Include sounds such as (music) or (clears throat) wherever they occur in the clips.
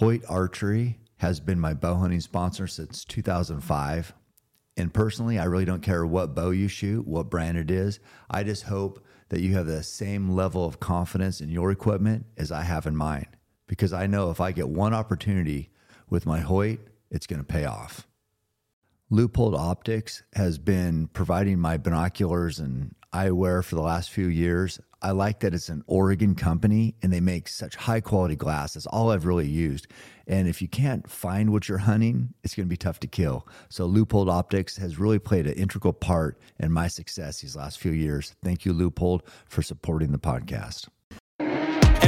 Hoyt Archery has been my bow hunting sponsor since 2005. And personally, I really don't care what bow you shoot, what brand it is. I just hope that you have the same level of confidence in your equipment as I have in mine. Because I know if I get one opportunity with my Hoyt, it's going to pay off. Leupold Optics has been providing my binoculars and eyewear for the last few years. I like that it's an Oregon company and they make such high quality glass. That's all I've really used. And if you can't find what you're hunting, it's going to be tough to kill. So Leupold Optics has really played an integral part in my success these last few years. Thank you, Leupold, for supporting the podcast.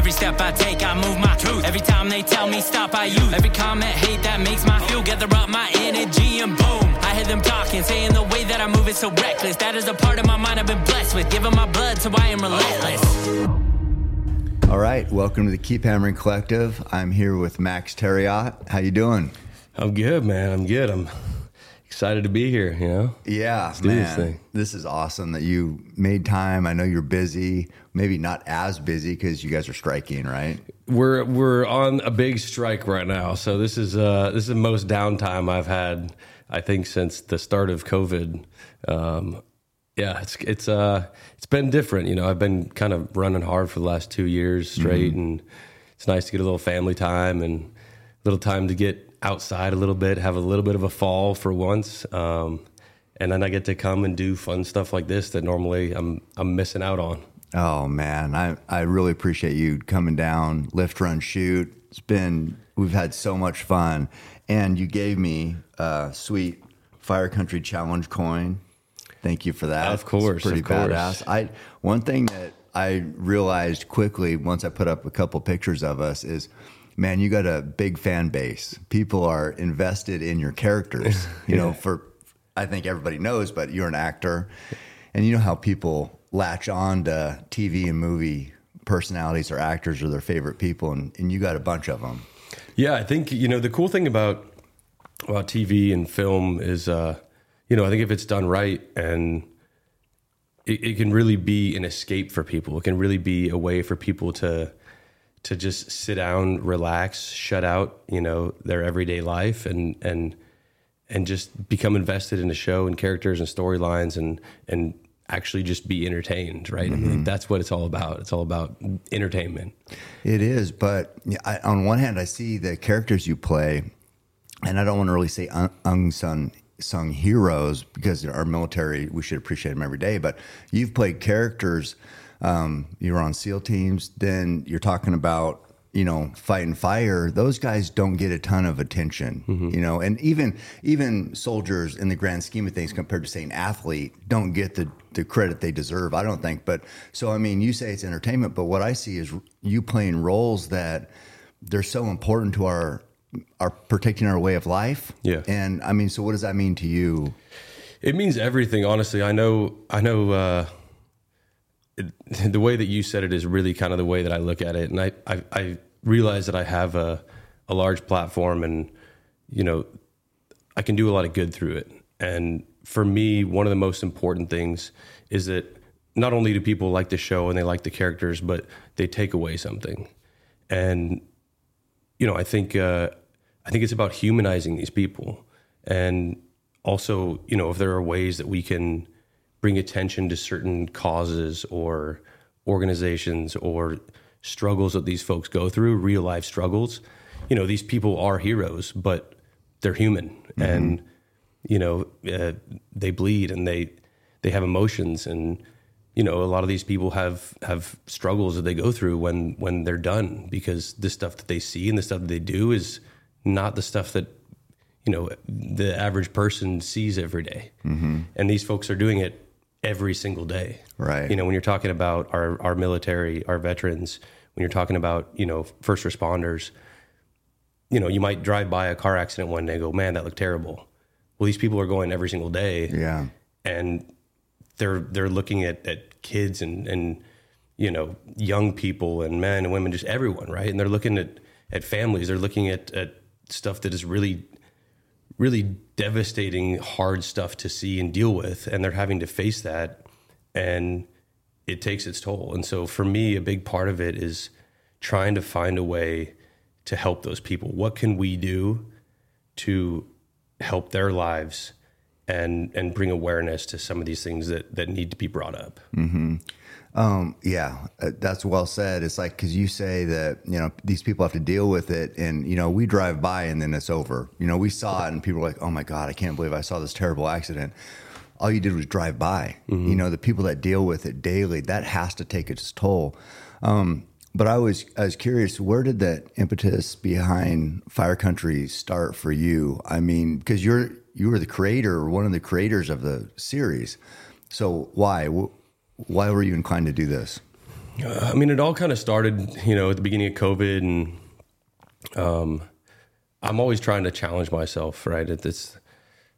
Every step I take, I move my truth. Every time they tell me stop, I use. Every comment, hate that makes my feel. Gather up my energy and boom. I hear them talking, saying the way that I move is so reckless. That is a part of my mind I've been blessed with. Giving my blood, so I am relentless. All right, welcome to the Keep Hammering Collective. I'm here with Max Thieriot. How you doing? I'm good, man. I'm good. I'm excited to be here. You know. Yeah, do man. this. This is awesome that you made time. I know you're busy, maybe not as busy because you guys are striking, right? We're we're on a big strike right now, so this is uh this is the most downtime I've had, I think, since the start of COVID. Um, yeah, it's it's uh it's been different. You know, I've been kind of running hard for the last two years straight, and it's nice to get a little family time and a little time to get outside a little bit, have a little bit of a fall for once. Um, and then I get to come and do fun stuff like this that normally I'm I'm missing out on. Oh man, I I really appreciate you coming down, lift, run, shoot. It's been we've had so much fun, and you gave me a sweet Fire Country Challenge coin. Thank you for that. Of course, it's pretty of course. badass. I one thing that I realized quickly once I put up a couple pictures of us is. Man, you got a big fan base. People are invested in your characters. (laughs) You know, for I think everybody knows, but you're an actor, and you know how people latch on to TV and movie personalities or actors or their favorite people, and, and you got a bunch of them. Yeah, I think you know the cool thing about about TV and film is, uh, you know, I think if it's done right and it, it can really be an escape for people. It can really be a way for people to to just sit down, relax, shut out, you know, their everyday life and and and just become invested in a show and characters and storylines and and actually just be entertained, right? I mean, mm-hmm. that's what it's all about. It's all about entertainment. It is, but I, on one hand, I see the characters you play, and I don't want to really say un- unsung sung heroes because our military, we should appreciate them every day. But you've played characters. Um, you were on SEAL teams. Then you're talking about you know fighting fire. Those guys don't get a ton of attention. You know, and even even soldiers in the grand scheme of things, compared to say an athlete, don't get the the credit they deserve. I don't think. But so I mean, you say it's entertainment, but what I see is you playing roles that they're so important to our our protecting our way of life. Yeah. And I mean, so what does that mean to you? It means everything, honestly. I know, I know, uh, (laughs) the way that you said it is really kind of the way that I look at it. And I, I, I realize that I have a, a large platform and, you know, I can do a lot of good through it. And for me, one of the most important things is that not only do people like the show and they like the characters, but they take away something. And, you know, I think, uh, I think it's about humanizing these people. And also, you know, if there are ways that we can bring attention to certain causes or organizations or struggles that these folks go through, real life struggles, you know, these people are heroes, but they're human. And, you know, uh, they bleed and they, they have emotions. And, you know, a lot of these people have have struggles that they go through when when they're done because the stuff that they see and the stuff that they do is not the stuff that you know the average person sees every day. and these folks are doing it every single day. Right. You know, when you're talking about our our military, our veterans, when you're talking about you know first responders, you know, you might drive by a car accident one day and go, "Man, that looked terrible." Well, these people are going every single day Yeah. and they're they're looking at, at kids and and you know young people and men and women just everyone right and they're looking at at families they're looking at at stuff that is really really devastating hard stuff to see and deal with and they're having to face that and it takes its toll and so for me a big part of it is trying to find a way to help those people? What can we do to help their lives and and bring awareness to some of these things that that need to be brought up? Mm-hmm. Um, yeah, uh, that's well said. It's like because you say that you know these people have to deal with it, and you know we drive by and then it's over. You know we saw it, and people are like, "Oh my god, I can't believe I saw this terrible accident." All you did was drive by. You know the people that deal with it daily that has to take its toll. Um, but I was I was curious, where did that impetus behind Fire Country start for you? I mean, because you're you were the creator, or one of the creators of the series. So why Wh- why were you inclined to do this? I mean, it all kind of started, you know, at the beginning of COVID, and um, I'm always trying to challenge myself, right? At this,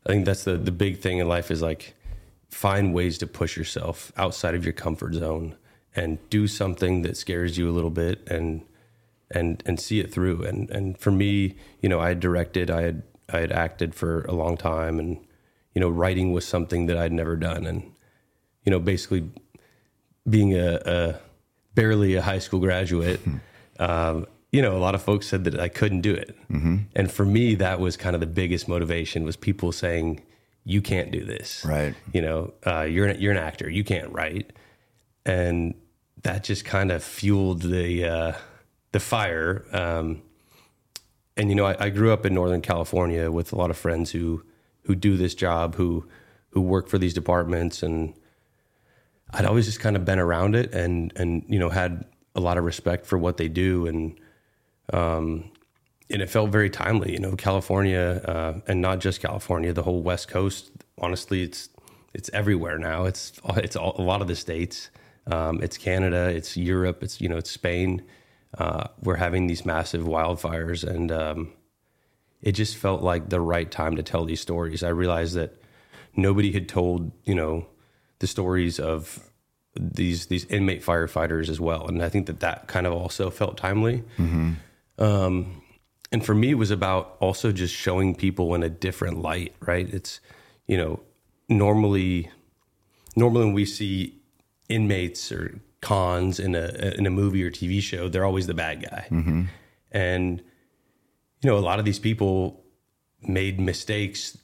I think that's the the big thing in life is like find ways to push yourself outside of your comfort zone and do something that scares you a little bit and and and see it through. And and for me, you know, I had directed, I had I had acted for a long time, and you know, writing was something that I'd never done, and you know, basically being a, a barely a high school graduate, um, you know, a lot of folks said that I couldn't do it, and for me, that was kind of the biggest motivation was people saying, "You can't do this," Right. You know, uh, you're an, you're an actor, you can't write, and that just kind of fueled the uh, the fire. Um, and you know, I, I grew up in Northern California with a lot of friends who who do this job, who who work for these departments, and I'd always just kind of been around it, and and you know had a lot of respect for what they do, and um, and it felt very timely. You know, California, uh, and not just California, the whole West Coast. Honestly, it's it's everywhere now. It's it's all, a lot of the states. Um, it's Canada. It's Europe. It's you know it's Spain. Uh, we're having these massive wildfires, and um, it just felt like the right time to tell these stories. I realized that nobody had told you know the stories of these these inmate firefighters as well, and I think that that kind of also felt timely. Um, and for me, it was about also just showing people in a different light. Right? It's you know normally normally when we see inmates or cons in a in a movie or TV show, they're always the bad guy. And you know, a lot of these people made mistakes,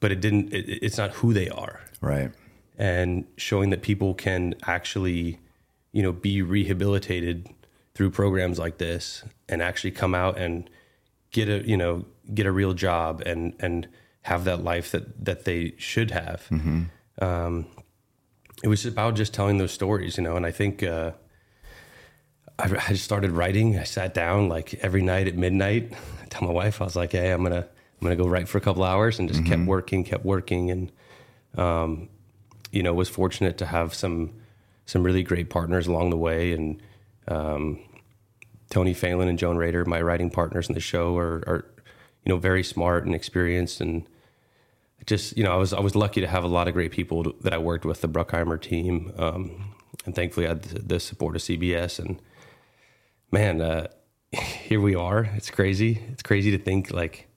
but it didn't. It, it's not who they are. Right. And showing that people can actually, you know, be rehabilitated through programs like this, and actually come out and get a you know get a real job and and have that life that that they should have. Um, it was about just telling those stories, you know. And I think uh, I, I just started writing. I sat down like every night at midnight. I tell my wife, I was like, "Hey, I'm gonna I'm gonna go write for a couple hours," and just kept working, kept working, and um, you know, was fortunate to have some some really great partners along the way. And um, Tony Phelan and Joan Rater, my writing partners in the show, are, are you know very smart and experienced and just you know, I was I was lucky to have a lot of great people that I worked with the Bruckheimer team, um, and thankfully I had the, the support of CBS. And man, uh, (laughs) here we are. It's crazy. It's crazy to think like,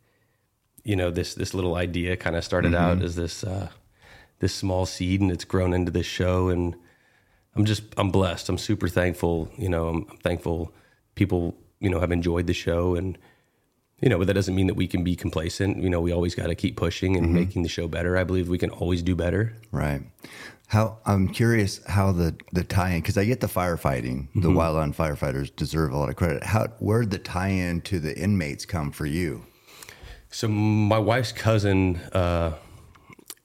you know, this this little idea kind of started out as this uh, this small seed, and it's grown into this show. And I'm just I'm blessed. I'm super thankful. You know, I'm, I'm thankful people you know have enjoyed the show and you know, but that doesn't mean that we can be complacent. You know, we always got to keep pushing and making the show better. I believe we can always do better. Right. How I'm curious how the the tie-in because I get the firefighting. The Mm-hmm. wildland firefighters deserve a lot of credit. How where the tie-in to the inmates come for you? So my wife's cousin uh,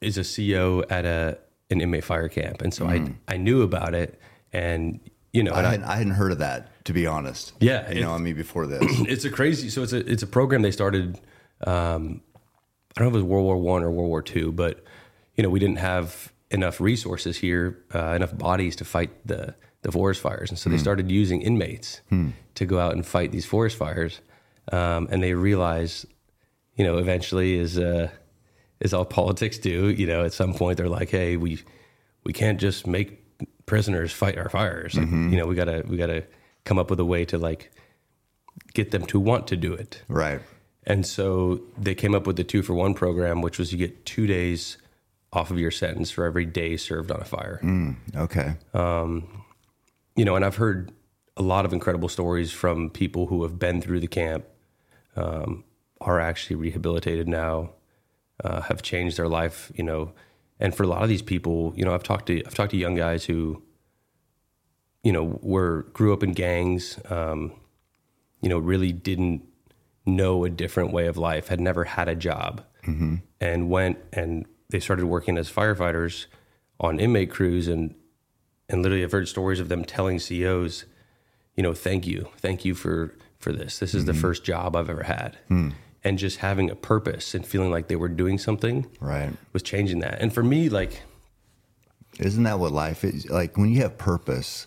is a CEO at a an inmate fire camp, and so I I knew about it, and you know, I and I, hadn't, I hadn't heard of that to be honest. Yeah, you know, I mean before this. (clears throat) it's a crazy. So it's a it's a program they started. Um, I don't know if it was World War One or World War Two, but you know we didn't have enough resources here, uh, enough bodies to fight the the forest fires, and so they started using inmates to go out and fight these forest fires. Um, and they realized, you know, eventually is uh, is all politics do. You know, at some point they're like, hey, we we can't just make prisoners fight our fires. Like, mm-hmm. You know, we gotta we gotta come up with a way to like get them to want to do it. right. And so they came up with the two for one program, which was you get two days off of your sentence for every day served on a fire. Mm, okay. Um, you know, and I've heard a lot of incredible stories from people who have been through the camp um, are actually rehabilitated now, uh, have changed their life, you know. And for a lot of these people, you know, I've talked to I've talked to young guys who, you know, were grew up in gangs, um, you know, really didn't know a different way of life, had never had a job, and went and they started working as firefighters on inmate crews, and and literally I've heard stories of them telling CEOs, you know, thank you, thank you for for this. This is the first job I've ever had, and just having a purpose and feeling like they were doing something Right. was changing that. And for me, like Isn't that what life is? Like when you have purpose,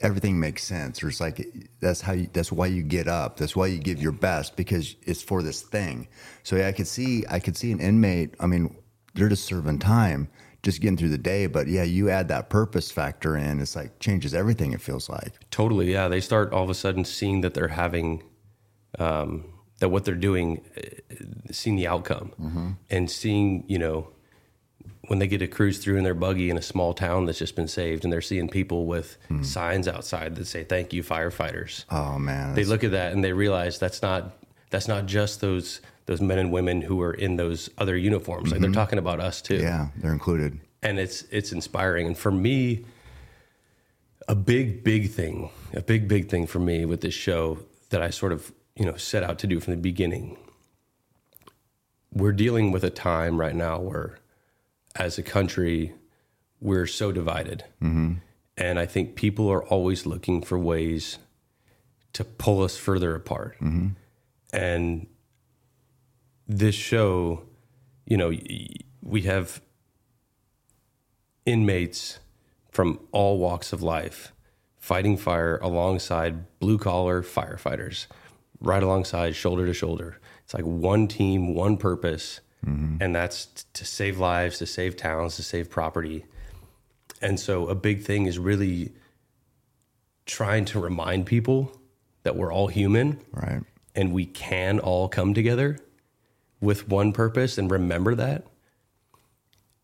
everything makes sense. Or it's like that's how you, that's why you get up. That's why you give your best because it's for this thing. So yeah, I could see I could see an inmate. I mean, they're just serving time, just getting through the day. But yeah, you add that purpose factor in, it's like changes everything. It feels like. Totally, yeah. They start all of a sudden seeing that they're having, um, that what they're doing, uh, seeing the outcome, mm-hmm. and seeing you know, when they get to cruise through in their buggy in a small town that's just been saved, and they're seeing people with hmm. signs outside that say "Thank you, firefighters." Oh man, they look at that and they realize that's not that's not just those those men and women who are in those other uniforms. Like they're mm-hmm. talking about us too yeah, they're included. and it's it's inspiring. And for me, a big big thing, a big big thing for me with this show that I sort of you know set out to do from the beginning. We're dealing with a time right now where, as a country, we're so divided, mm-hmm. and I think people are always looking for ways to pull us further apart. Mm-hmm. And this show, you know, we have inmates from all walks of life fighting fire alongside blue collar firefighters, right alongside shoulder to shoulder. It's like one team, one purpose, mm-hmm. and that's t- to save lives, to save towns, to save property. And so a big thing is really trying to remind people that we're all human Right. and we can all come together with one purpose and remember that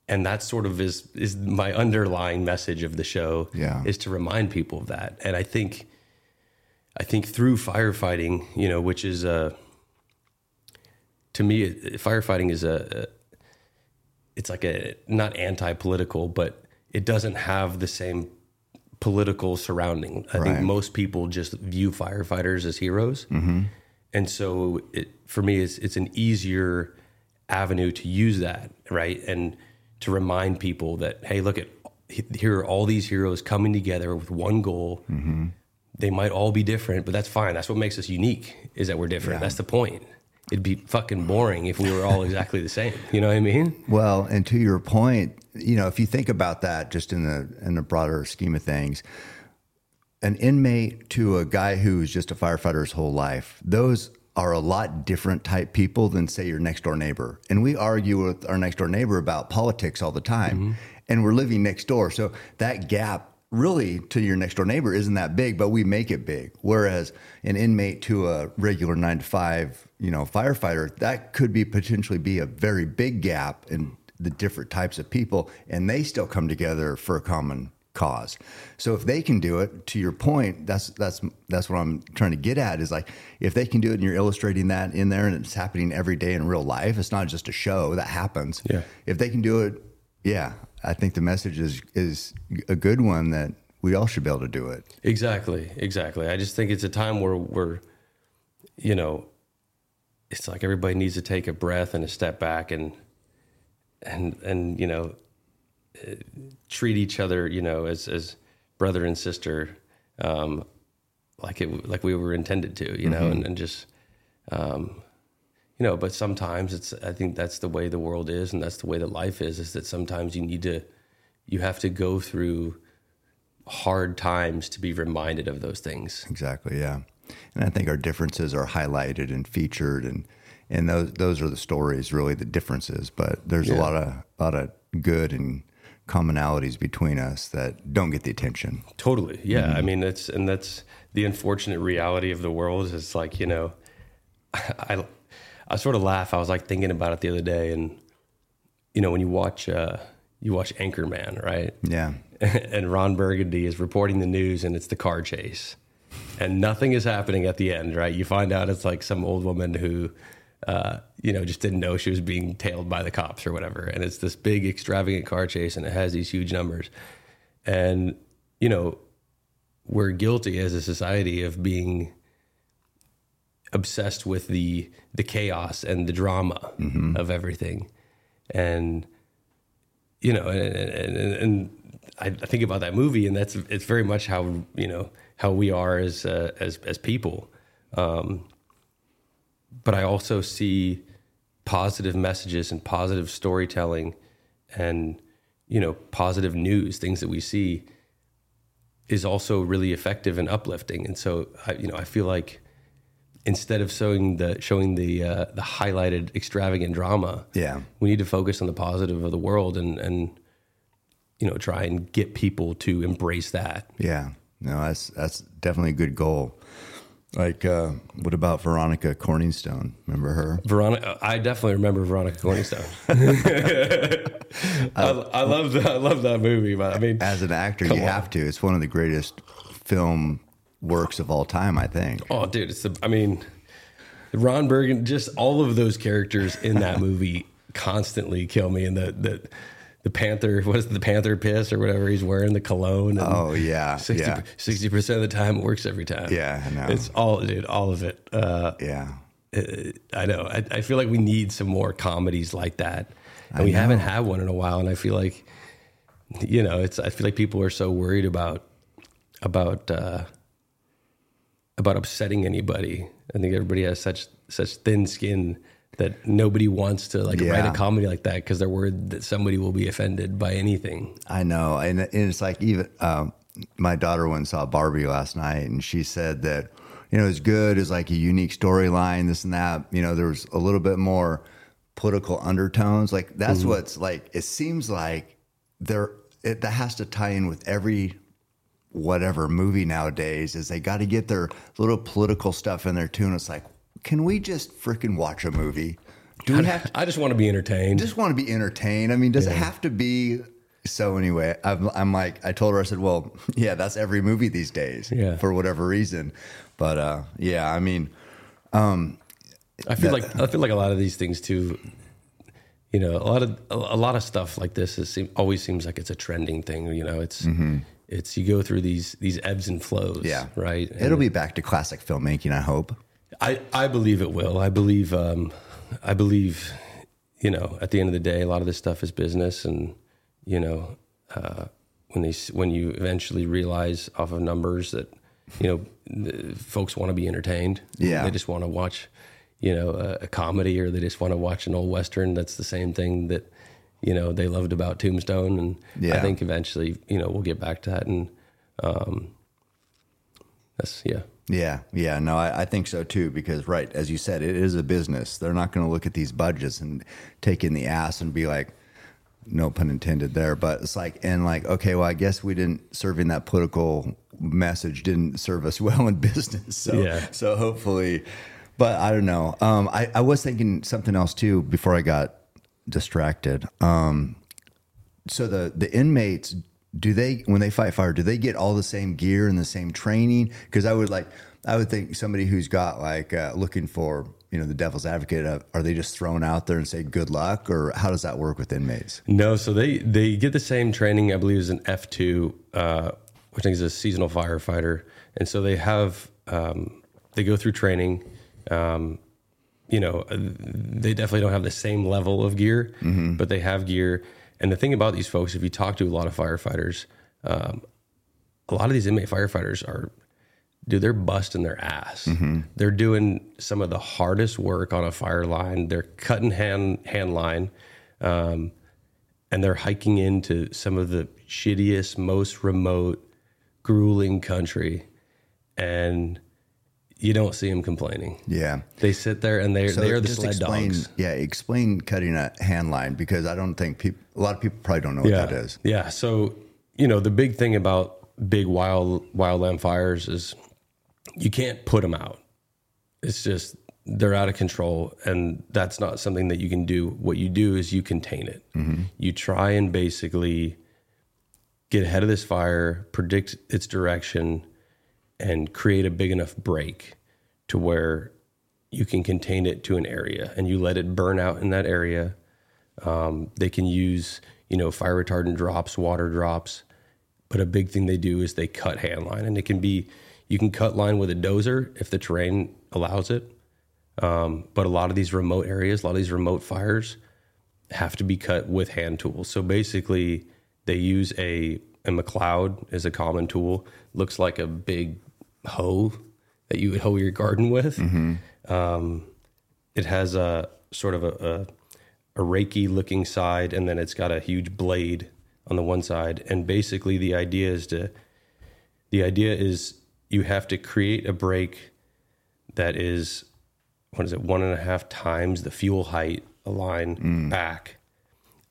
and that sort of is is my underlying message of the show Yeah. is to remind people of that and i think i think through firefighting you know which is a to me firefighting is a it's like a not anti-political but it doesn't have the same political surrounding. I Right. think most people just view firefighters as heroes. Mm-hmm. And so it, for me it's it's an easier avenue to use that right? And to remind people that hey look at here are all these heroes coming together with one goal mm-hmm. They might all be different but that's fine. That's what makes us unique is that we're different. That's the point. It'd be fucking boring if we were all exactly the same. You know what i mean? Well, and to your point, you know, if you think about that just in the in the broader scheme of things, an inmate to a guy who's just a firefighter his whole life, those are a lot different type people than say your next door neighbor. And we argue with our next door neighbor about politics all the time. Mm-hmm. And we're living next door. So that gap really to your next door neighbor isn't that big, but we make it big. Whereas an inmate to a regular nine to five, you know, firefighter, that could be potentially be a very big gap in the different types of people, and they still come together for a common cause. So if they can do it, to your point, that's that's that's what I'm trying to get at is like if they can do it and you're illustrating that in there and it's happening every day in real life, it's not just a show that happens. Yeah. If they can do it, yeah, I think the message is is a good one that we all should be able to do it. Exactly, exactly. I just think it's a time where we're, you know, it's like everybody needs to take a breath and a step back and, and and you know, treat each other, you know, as as brother and sister, um, like it like we were intended to, you know, and, and just, um, you know. But sometimes it's I think that's the way the world is, and that's the way that life is. Is that sometimes you need to, you have to go through hard times to be reminded of those things. Exactly, yeah. And I think our differences are highlighted and featured, and and those those are the stories, really the differences. But there's a lot of lot of good and commonalities between us that don't get the attention. Totally. Yeah. I mm-hmm. mean, that's, and that's the unfortunate reality of the world is it's like, you know, (laughs) I, I sort of laugh. I was like thinking about it the other day and, you know, when you watch, uh, you watch Anchorman, right? Yeah, (laughs) and Ron Burgundy is reporting the news and it's the car chase. and nothing is happening at the end, right? You find out it's like some old woman who, uh, you know, just didn't know she was being tailed by the cops or whatever. And it's this big, extravagant car chase, and it has these huge numbers. And, you know, we're guilty as a society of being obsessed with the the chaos and the drama of everything. And you know and, and, and, and I, I think about that movie and that's it's very much how you know how we are as uh, as as people. Um, but I also see positive messages and positive storytelling and you know positive news things that we see is also really effective and uplifting. And so I, you know I feel like instead of showing the showing the uh, the highlighted extravagant drama Yeah. we need to focus on the positive of the world and and you know try and get people to embrace that Yeah, no, that's that's definitely a good goal. Like, uh, what about Veronica Corningstone? Remember her? Veronica, I definitely remember Veronica Corningstone. (laughs) (laughs) I, I love that. I love that movie, but I mean, As an actor, you on. have to. It's one of the greatest film works of all time, I think. oh, dude, it's the. I mean, Ron Bergen, just all of those characters in that movie (laughs) constantly kill me. And the the the Panther, what is it, the Panther piss or whatever he's wearing, the cologne. And Oh yeah, 60 yeah, percent of the time, it works every time. Yeah, I know. It's all, dude, all of it. Uh, yeah. I know. I, I feel like we need some more comedies like that, and we haven't had one in a while. And I feel like, you know, it's. I feel like people are so worried about about uh, about upsetting anybody. I think everybody has such such thin skin that nobody wants to like write a comedy like that because they're worried that somebody will be offended by anything. I know, and, and it's like even um, my daughter went and saw Barbie last night, and she said that you know it's good, it's like a unique storyline, this and that. You know, there was a little bit more political undertones. Like that's what's like. It seems like there it, that has to tie in with every whatever movie nowadays. Is they got to get their little political stuff in there too, and it's like, can we just freaking watch a movie? Do we have to? (laughs) I just want to be entertained. just want to be entertained. I mean, does it have to be? So anyway, I'm, I'm like, I told her, I said, well, (laughs) yeah, that's every movie these days, Yeah. for whatever reason. But uh, yeah, I mean, I feel like I feel like a lot of these things too. You know, a lot of a, a lot of stuff like this is seem, always seems like it's a trending thing. You know, it's it's you go through these these ebbs and flows. Yeah, right. It'll be back to classic filmmaking, I hope. I I believe it will. I believe um, I believe you know at the end of the day, a lot of this stuff is business, and you know uh, when they when you eventually realize off of numbers that you know folks want to be entertained. Yeah. they just want to watch you know a, a comedy, or they just want to watch an old western. That's the same thing that you know they loved about Tombstone, and I think eventually you know we'll get back to that, and um, that's yeah. Yeah, yeah, no, I, I think so too. Because right, as you said, it is a business. They're not going to look at these budgets and take in the ass and be like, no pun intended there. But it's like, and like, okay, well, I guess we didn't serving that political message didn't serve us (laughs) well in business. So, Yeah. so hopefully, but I don't know. Um, I, I was thinking something else too before I got distracted. Um, so the the inmates do they when they fight fire do they get all the same gear and the same training because i would like i would think somebody who's got like uh, looking for you know the devil's advocate uh, are they just thrown out there and say good luck or how does that work with inmates No, so they they get the same training, I believe, as an F two, uh, which I think is a seasonal firefighter, and so they have um, they go through training. Um, you know, uh, they definitely don't have the same level of gear, but they have gear. And the thing about these folks, if you talk to a lot of firefighters, um, a lot of these inmate firefighters are dude, they're busting their ass. They're doing some of the hardest work on a fire line. They're cutting hand hand line, um, and they're hiking into some of the shittiest, most remote, grueling country, and you don't see them complaining. yeah They sit there and they so they are the sled explain dogs. yeah explain cutting a hand line because i don't think people a lot of people probably don't know what yeah. that is Yeah. So, you know, the big thing about big wild wildland fires is you can't put them out. It's just they're out of control and that's not something that you can do. What you do is you contain it. Mm-hmm. You try and basically get ahead of this fire, predict its direction and create a big enough break to where you can contain it to an area and you let it burn out in that area. Um, they can use, you know, fire retardant drops, water drops, but a big thing they do is they cut hand line and it can be, you can cut line with a dozer if the terrain allows it. Um, but a lot of these remote areas, a lot of these remote fires have to be cut with hand tools. So basically, they use a, a McLeod is a common tool. Looks like a big hoe that you would hoe your garden with. Um, it has a sort of a, a, a rakey looking side, and then it's got a huge blade on the one side. And basically, the idea is to the idea is you have to create a break that is what is it one and a half times the fuel height a line back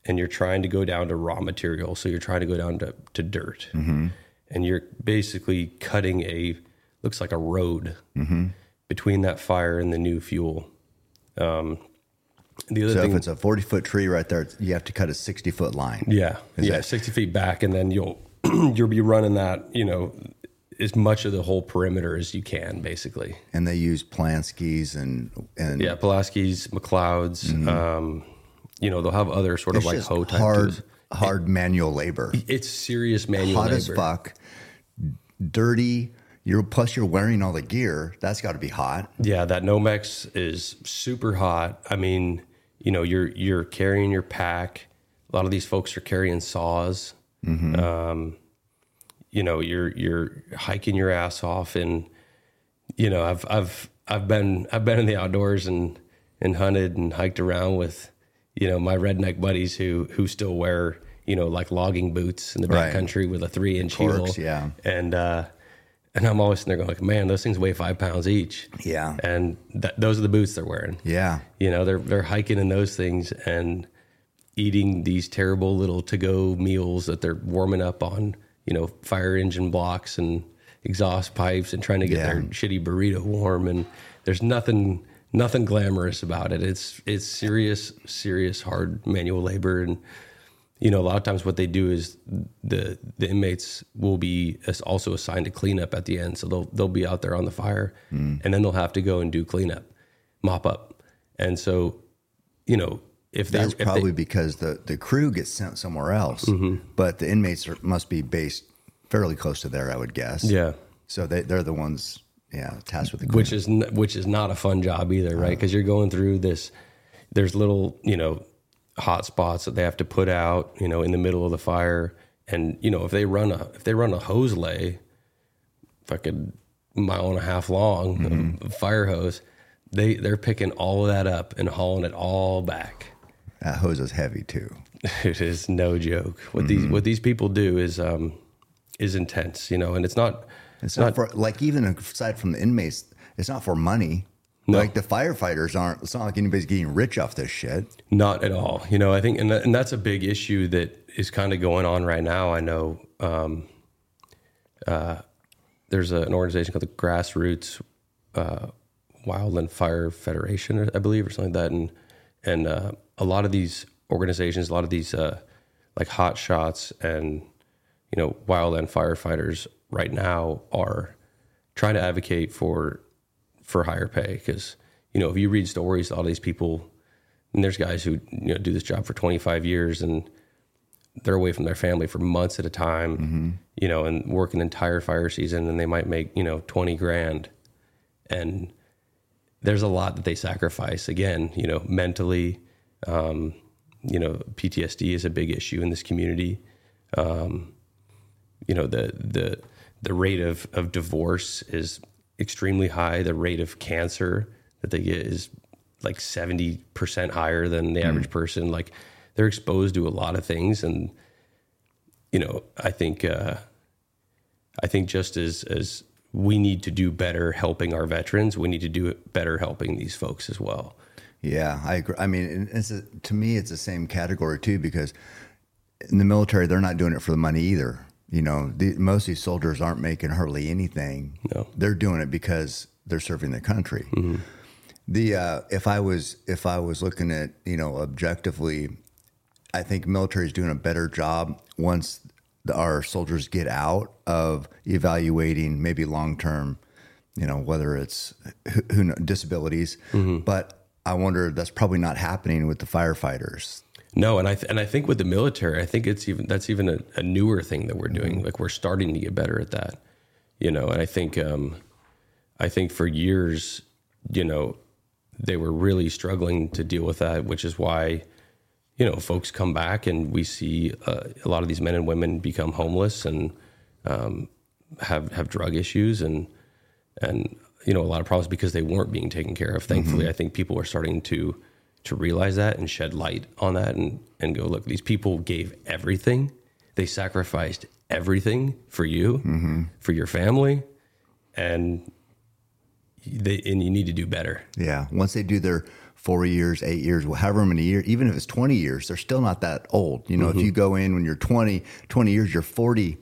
and you're trying to go down to raw material so you're trying to go down to, to dirt. And you're basically cutting a looks like a road between that fire and the new fuel. Um, the other So thing if it's a 40 foot tree right there, you have to cut a 60 foot line. Yeah, Is yeah, that- sixty feet back, and then you'll (clears throat) you'll be running that, you know, as much of the whole perimeter as you can, basically. And they use Planskis and, and Yeah, Pulaski's, McLeod's, um, you know, they'll have other sort it's of like hoe type hard, tools. hard manual labor. It's serious manual labor. Hot labor. as fuck, dirty. You're plus you're wearing all the gear. That's got to be hot. Yeah, that Nomex is super hot. I mean, you know, you're you're carrying your pack. A lot of these folks are carrying saws. Um, you know, you're you're hiking your ass off, and you know, I've I've I've been I've been in the outdoors and and hunted and hiked around with you know my redneck buddies who who still wear you know like logging boots in the Right. backcountry with a three inch heel. Yeah. and uh, and I'm always sitting there going like, man, those things weigh five pounds each Yeah. and th- those are the boots they're wearing. Yeah. You know, they're they're hiking in those things and eating these terrible little to-go meals that they're warming up on, you know, fire engine blocks and exhaust pipes and trying to get Yeah. their shitty burrito warm and there's nothing nothing glamorous about it. It's it's serious serious hard manual labor and you know, a lot of times what they do is the the inmates will be also assigned to cleanup at the end, so they'll they'll be out there on the fire, and then they'll have to go and do cleanup, mop up, and so, you know, if they That's if they- probably because the, the crew gets sent somewhere else, Mm-hmm. but the inmates are, must be based fairly close to there, I would guess. yeah, So they, they're the ones, yeah, tasked with the which is n- which is not a fun job either, right? Uh-huh. Because you're going through this. There's little, you know, hot spots that they have to put out, you know, in the middle of the fire, and you know, if they run a if they run a hose lay, fucking mile and a half long mm-hmm. of fire hose, they they're picking all of that up and hauling it all back. that hose is heavy too. (laughs) It is no joke. What these mm-hmm. what these people do is um is intense, you know, and it's not It's not, for like even aside from the inmates, it's not for money. Like the firefighters aren't. It's not like anybody's getting rich off this shit. Not at all. You know, I think, and, that, and that's a big issue that is kind of going on right now. I know um, uh, there's a, an organization called the Grassroots uh, Wildland Fire Federation, I believe, or something like that. And and uh, a lot of these organizations, a lot of these uh, like hot shots and you know wildland firefighters right now are trying to advocate for for higher pay because you know if you read stories, all these people and there's guys who you know do this job for 25 years and they're away from their family for months at a time, you know, and work an entire fire season and they might make, you know, 20 grand. And there's a lot that they sacrifice again, you know, mentally. Um, you know, PTSD is a big issue in this community. Um, you know, the the the rate of of divorce is extremely high. The rate of cancer that they get is like 70% higher than the average person. Like they're exposed to a lot of things. And, you know, I think, uh, I think just as, as we need to do better helping our veterans, we need to do it better helping these folks as well. Yeah, I agree. I mean, it's a, to me, it's the same category too because in the military, they're not doing it for the money either. You know, the, most of these soldiers aren't making hardly anything. No. they're doing it because they're serving the country. The uh, if I was if I was looking at you know objectively, I think military is doing a better job once the, our soldiers get out of evaluating maybe long term, you know, whether it's who, who know, disabilities. But I wonder that's probably not happening with the firefighters. No, and I th- and I think with the military, I think it's even that's even a, a newer thing that we're doing. Like we're starting to get better at that, you know. And I think um, I think for years, you know, they were really struggling to deal with that, which is why, you know, folks come back and we see uh, a lot of these men and women become homeless and um, have have drug issues and and you know a lot of problems because they weren't being taken care of. Thankfully, I think people are starting to to realize that and shed light on that and and go look. These people gave everything. They sacrificed everything for you, mm-hmm. for your family, and they and you need to do better. Yeah. Once they do their four years, eight years, however many years, even if it's 20 years, they're still not that old. You know, if mm-hmm. you go in when you're 20, 20 years, you're 40.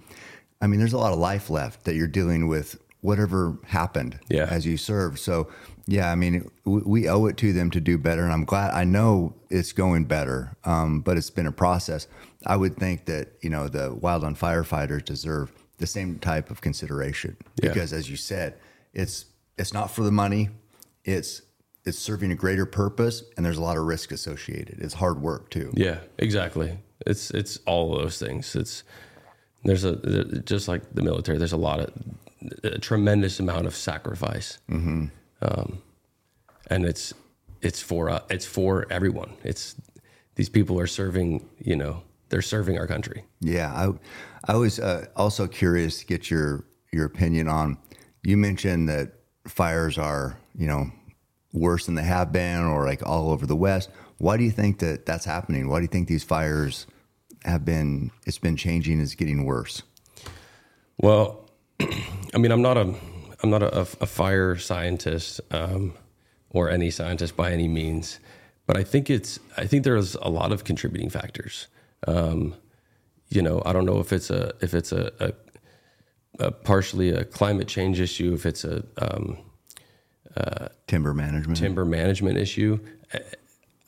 I mean, there's a lot of life left that you're dealing with whatever happened Yeah. as you serve. So, yeah, I mean, we, we owe it to them to do better. And I'm glad, I know it's going better, um, but it's been a process. I would think that, you know, the wildland firefighters deserve the same type of consideration Yeah. because, as you said, it's it's not for the money. It's it's serving a greater purpose, and there's a lot of risk associated. It's hard work too. Yeah, exactly. It's it's all of those things. It's there's a just like the military. There's a lot of a tremendous amount of sacrifice, mm-hmm. Um, and it's it's for uh, it's for everyone. It's these people are serving. You know, they're serving our country. Yeah, I I was uh, also curious to get your your opinion on. You mentioned that fires are you know worse than they have been, or like all over the West. Why do you think that that's happening? Why do you think these fires have been? It's been changing. It's getting worse. Well, (clears throat) I mean, I'm not a I'm not a, a fire scientist um, or any scientist by any means, but I think it's I think there's a lot of contributing factors. Um, you know, I don't know if it's a if it's a, a, a partially a climate change issue, if it's a um, Timber management. timber management issue. I-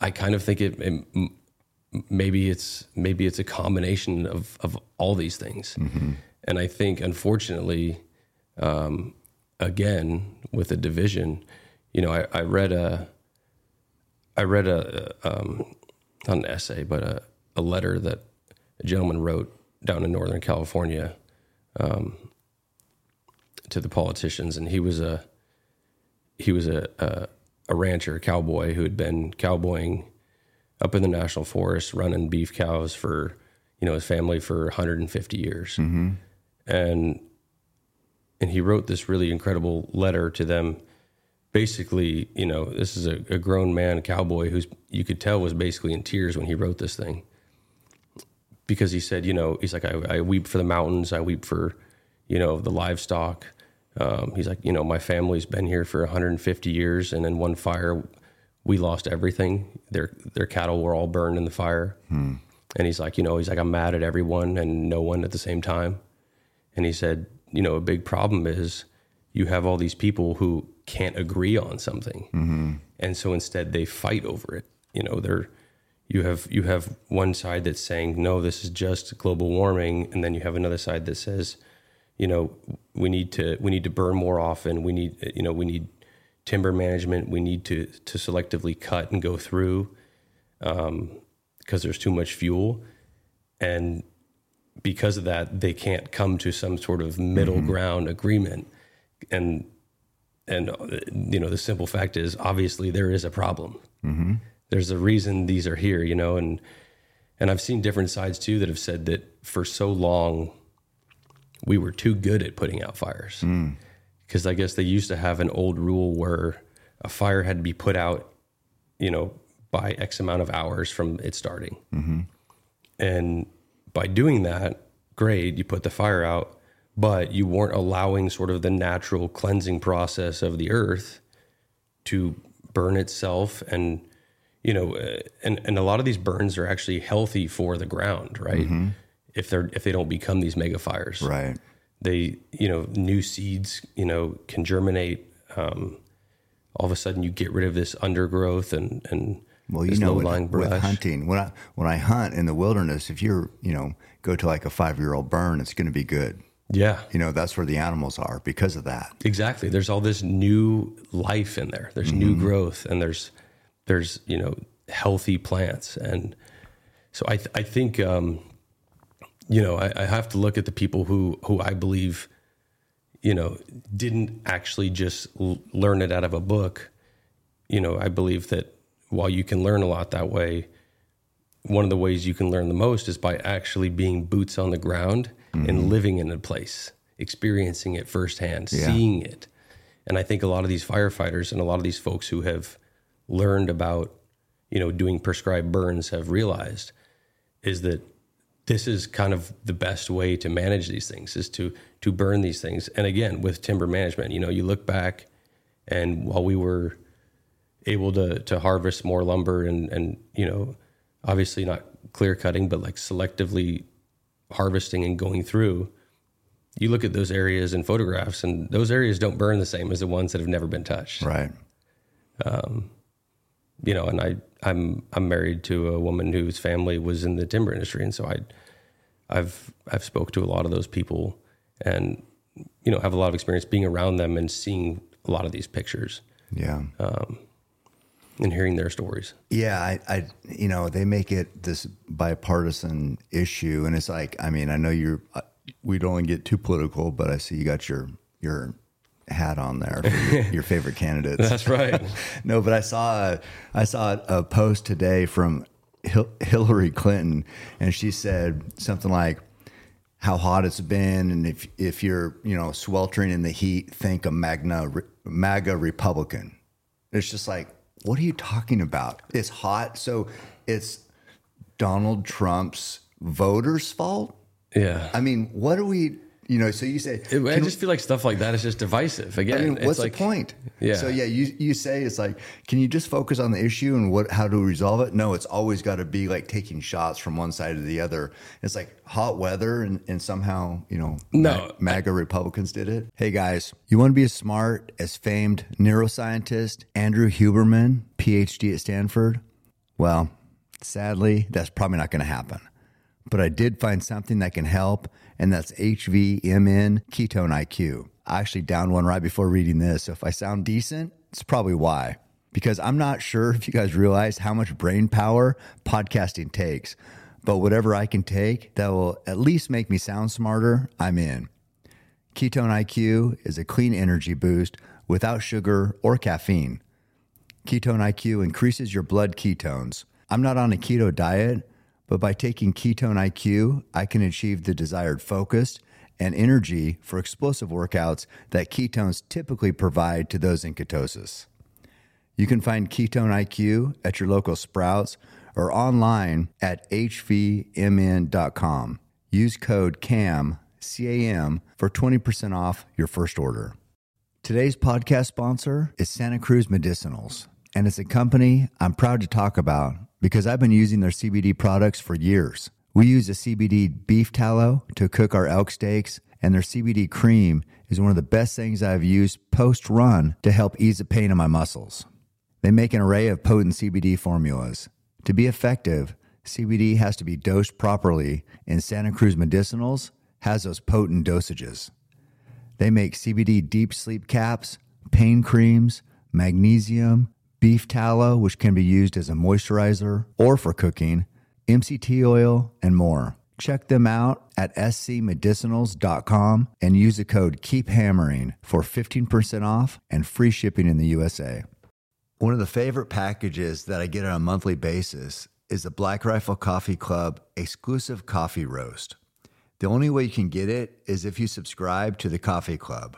I kind of think it, it maybe it's maybe it's a combination of of all these things, and I think unfortunately, um, again with a division, you know, I, I read a I read a um, not an essay, but a, a letter that a gentleman wrote down in Northern California um, to the politicians, and he was a he was a, a a rancher, a cowboy who had been cowboying up in the national forest, running beef cows for you know his family for 150 years, and and he wrote this really incredible letter to them. Basically, you know, this is a, a grown man, a cowboy, who's you could tell was basically in tears when he wrote this thing, because he said, you know, he's like, I, I weep for the mountains, I weep for, you know, the livestock. Um, he's like, you know, my family's been here for 150 years, and in one fire, we lost everything. Their their cattle were all burned in the fire. And he's like, you know, he's like, I'm mad at everyone and no one at the same time. And he said, you know, a big problem is you have all these people who can't agree on something, mm-hmm. and so instead they fight over it. You know, they're you have you have one side that's saying no, this is just global warming, and then you have another side that says, you know, we need to we need to burn more often. We need you know we need timber management. We need to to selectively cut and go through um, because there's too much fuel, and because of that, they can't come to some sort of middle mm-hmm. ground agreement. And and you know the simple fact is obviously there is a problem. Mm-hmm. There's a reason these are here, you know, and and I've seen different sides too that have said that for so long we were too good at putting out fires mm. because I guess they used to have an old rule where a fire had to be put out, you know, by X amount of hours from it starting. Mm-hmm. And by doing that, great, you put the fire out, but you weren't allowing sort of the natural cleansing process of the earth to burn itself and you know uh, and and a lot of these burns are actually healthy for the ground right? If they're if they don't become these mega fires. Right. they you know new seeds you know can germinate um, all of a sudden you get rid of this undergrowth and and Well, you know, with, with hunting, when I when I hunt in the wilderness, if you're you know go to like a five year old burn, it's going to be good. Yeah, You know, that's where the animals are because of that. exactly. There's all this new life in there. There's new growth, and there's there's you know healthy plants, and so I th- I think um, you know I, I have to look at the people who who I believe you know didn't actually just l- learn it out of a book. You know, I believe that while you can learn a lot that way, one of the ways you can learn the most is by actually being boots on the ground and mm-hmm. living in a place, experiencing it firsthand, Yeah. seeing it. And I think a lot of these firefighters and a lot of these folks who have learned about, you know, doing prescribed burns have realized is that this is kind of the best way to manage these things is to to burn these things. And again, with timber management, you know, you look back and while we were able to to harvest more lumber and and you know obviously not clear cutting but like selectively harvesting and going through you look at those areas in photographs and those areas don't burn the same as the ones that have never been touched Right. Um, you know and i i'm i'm married to a woman whose family was in the timber industry and so i i've i've spoke to a lot of those people and you know have a lot of experience being around them and seeing a lot of these pictures Yeah. Um, and hearing their stories Yeah, I, I, you know, they make it this bipartisan issue, and it's like, I mean, I know you're, uh, we don't want to get too political, but I see you got your your hat on there for your, (laughs) your favorite candidates. that's right (laughs) no, but I saw a, I saw a post today from Hil- Hillary Clinton, and she said something like, "How hot it's been, and if if you're you know sweltering in the heat, think a Magna MAGA Republican." It's just like, what are you talking about? It's hot, so it's Donald Trump's voters' fault. yeah I mean, what are we? You know, so you say It- I just feel like stuff like that is just divisive. Again, I mean, what's like, the point? Yeah. So yeah, you you say it's like, can you just focus on the issue and what how to resolve it? No, it's always got to be like taking shots from one side to the other. It's like hot weather and, and somehow you know No, Ma- MAGA Republicans did it. Hey guys, you want to be as smart as famed neuroscientist Andrew Huberman, PhD at Stanford? Well, sadly, that's probably not going to happen but I did find something that can help, and that's HVMN Ketone IQ. I actually downed one right before reading this, so if I sound decent, it's probably why. Because I'm not sure (laughs) if you guys realize how much brain power podcasting takes, but whatever I can take that will at least make me sound smarter, I'm in. Ketone IQ is a clean energy boost without sugar or caffeine. Ketone IQ increases your blood ketones. I'm not on a keto diet, but by taking Ketone IQ, I can achieve the desired focus and energy for explosive workouts that ketones typically provide to those in ketosis. You can find Ketone IQ at your local Sprouts or online at hvmn.com. Use code CAM, C-A-M, for 20% off your first order. Today's podcast sponsor is Santa Cruz Medicinals, and it's a company I'm proud to talk about because I've been using their CBD products for years. We use a CBD beef tallow to cook our elk steaks, and their CBD cream is one of the best things I've used post run to help ease the pain in my muscles. They make an array of potent CBD formulas. To be effective, CBD has to be dosed properly, and Santa Cruz Medicinals has those potent dosages. They make CBD deep sleep caps, pain creams, magnesium, beef tallow, which can be used as a moisturizer or for cooking, MCT oil, and more. Check them out at scmedicinals.com and use the code KEEPHAMMERING for 15% off and free shipping in the USA. One of the favorite packages that I get on a monthly basis is the Black Rifle Coffee Club exclusive coffee roast. The only way you can get it is if you subscribe to the coffee club.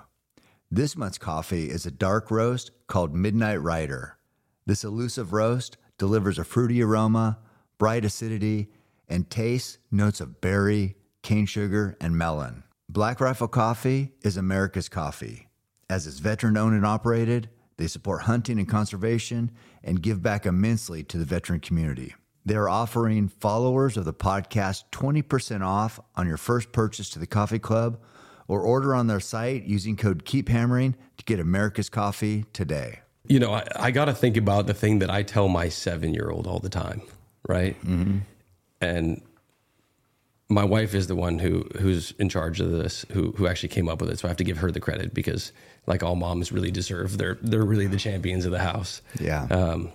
This month's coffee is a dark roast called Midnight Rider. This elusive roast delivers a fruity aroma, bright acidity, and tastes notes of berry, cane sugar, and melon. Black Rifle Coffee is America's coffee. As it's veteran owned and operated, they support hunting and conservation and give back immensely to the veteran community. They are offering followers of the podcast 20% off on your first purchase to the coffee club or order on their site using code Keep Hammering to get America's coffee today. You know, I, I got to think about the thing that I tell my seven year old all the time, right? Mm-hmm. And my wife is the one who who's in charge of this, who who actually came up with it. So I have to give her the credit because, like all moms, really deserve. They're they're really the champions of the house. Yeah. Um,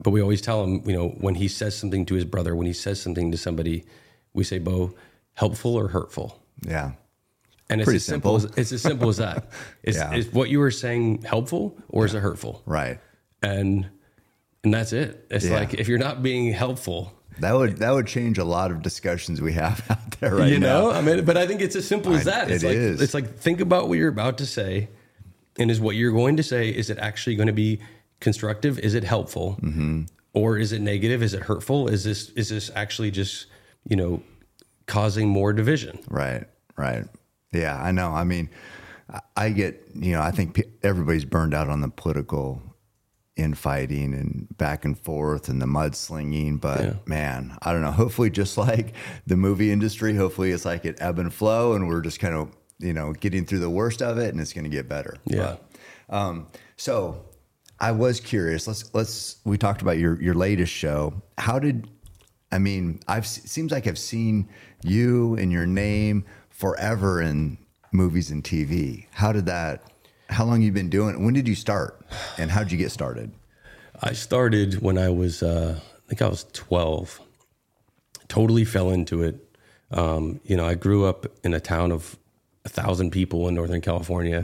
but we always tell him, you know, when he says something to his brother, when he says something to somebody, we say, "Bo, helpful or hurtful?" yeah. And it's Pretty as simple, simple. as it's as simple as that. (laughs) Is, Yeah. is what you were saying helpful or is it hurtful? Right. and and that's it. It's Yeah. like if you're not being helpful, That would that would change a lot of discussions we have (laughs) out there right you know. now. I mean, but I think it's as simple as that. It's it like is. it's like think about what you're about to say, and is what you're going to say is it actually going to be constructive? Is it helpful, Mm-hmm. or is it negative? Is it hurtful? Is this is this actually just you know causing more division? Right, right. Yeah, I know. I mean, I- get, you know, I think everybody's burned out on the political infighting and back and forth and the mudslinging. But Yeah. man, I don't know. (laughs) Hopefully, just like the movie industry, hopefully it's like it ebb and flow and we're just kind of, you know, getting through the worst of it and it's going to get better. Yeah. But, um, so I was curious. Let's let's we talked about your your latest show. How did I mean? I've it seems like I've seen you and your name forever in movies and TV. How did that? How long you been doing? it? When did you start? And how did you get started? I started when I was, uh, I think I was 12. Totally fell into it. Um, you know, I grew up in a town of a thousand people in Northern California.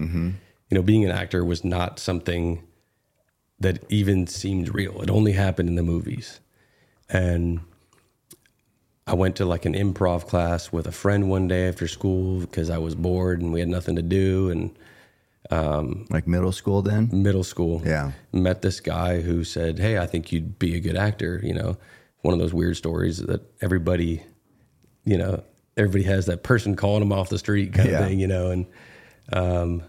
You know, being an actor was not something that even seemed real. It only happened in the movies. And I went to like an improv class with a friend one day after school because I was bored and we had nothing to do. And Like middle school then? middle school. Yeah. Met this guy who said, Hey, I think you'd be a good actor. You know, one of those weird stories that everybody, you know, everybody has that person calling them off the street kind Yeah. of thing, you know, and, um,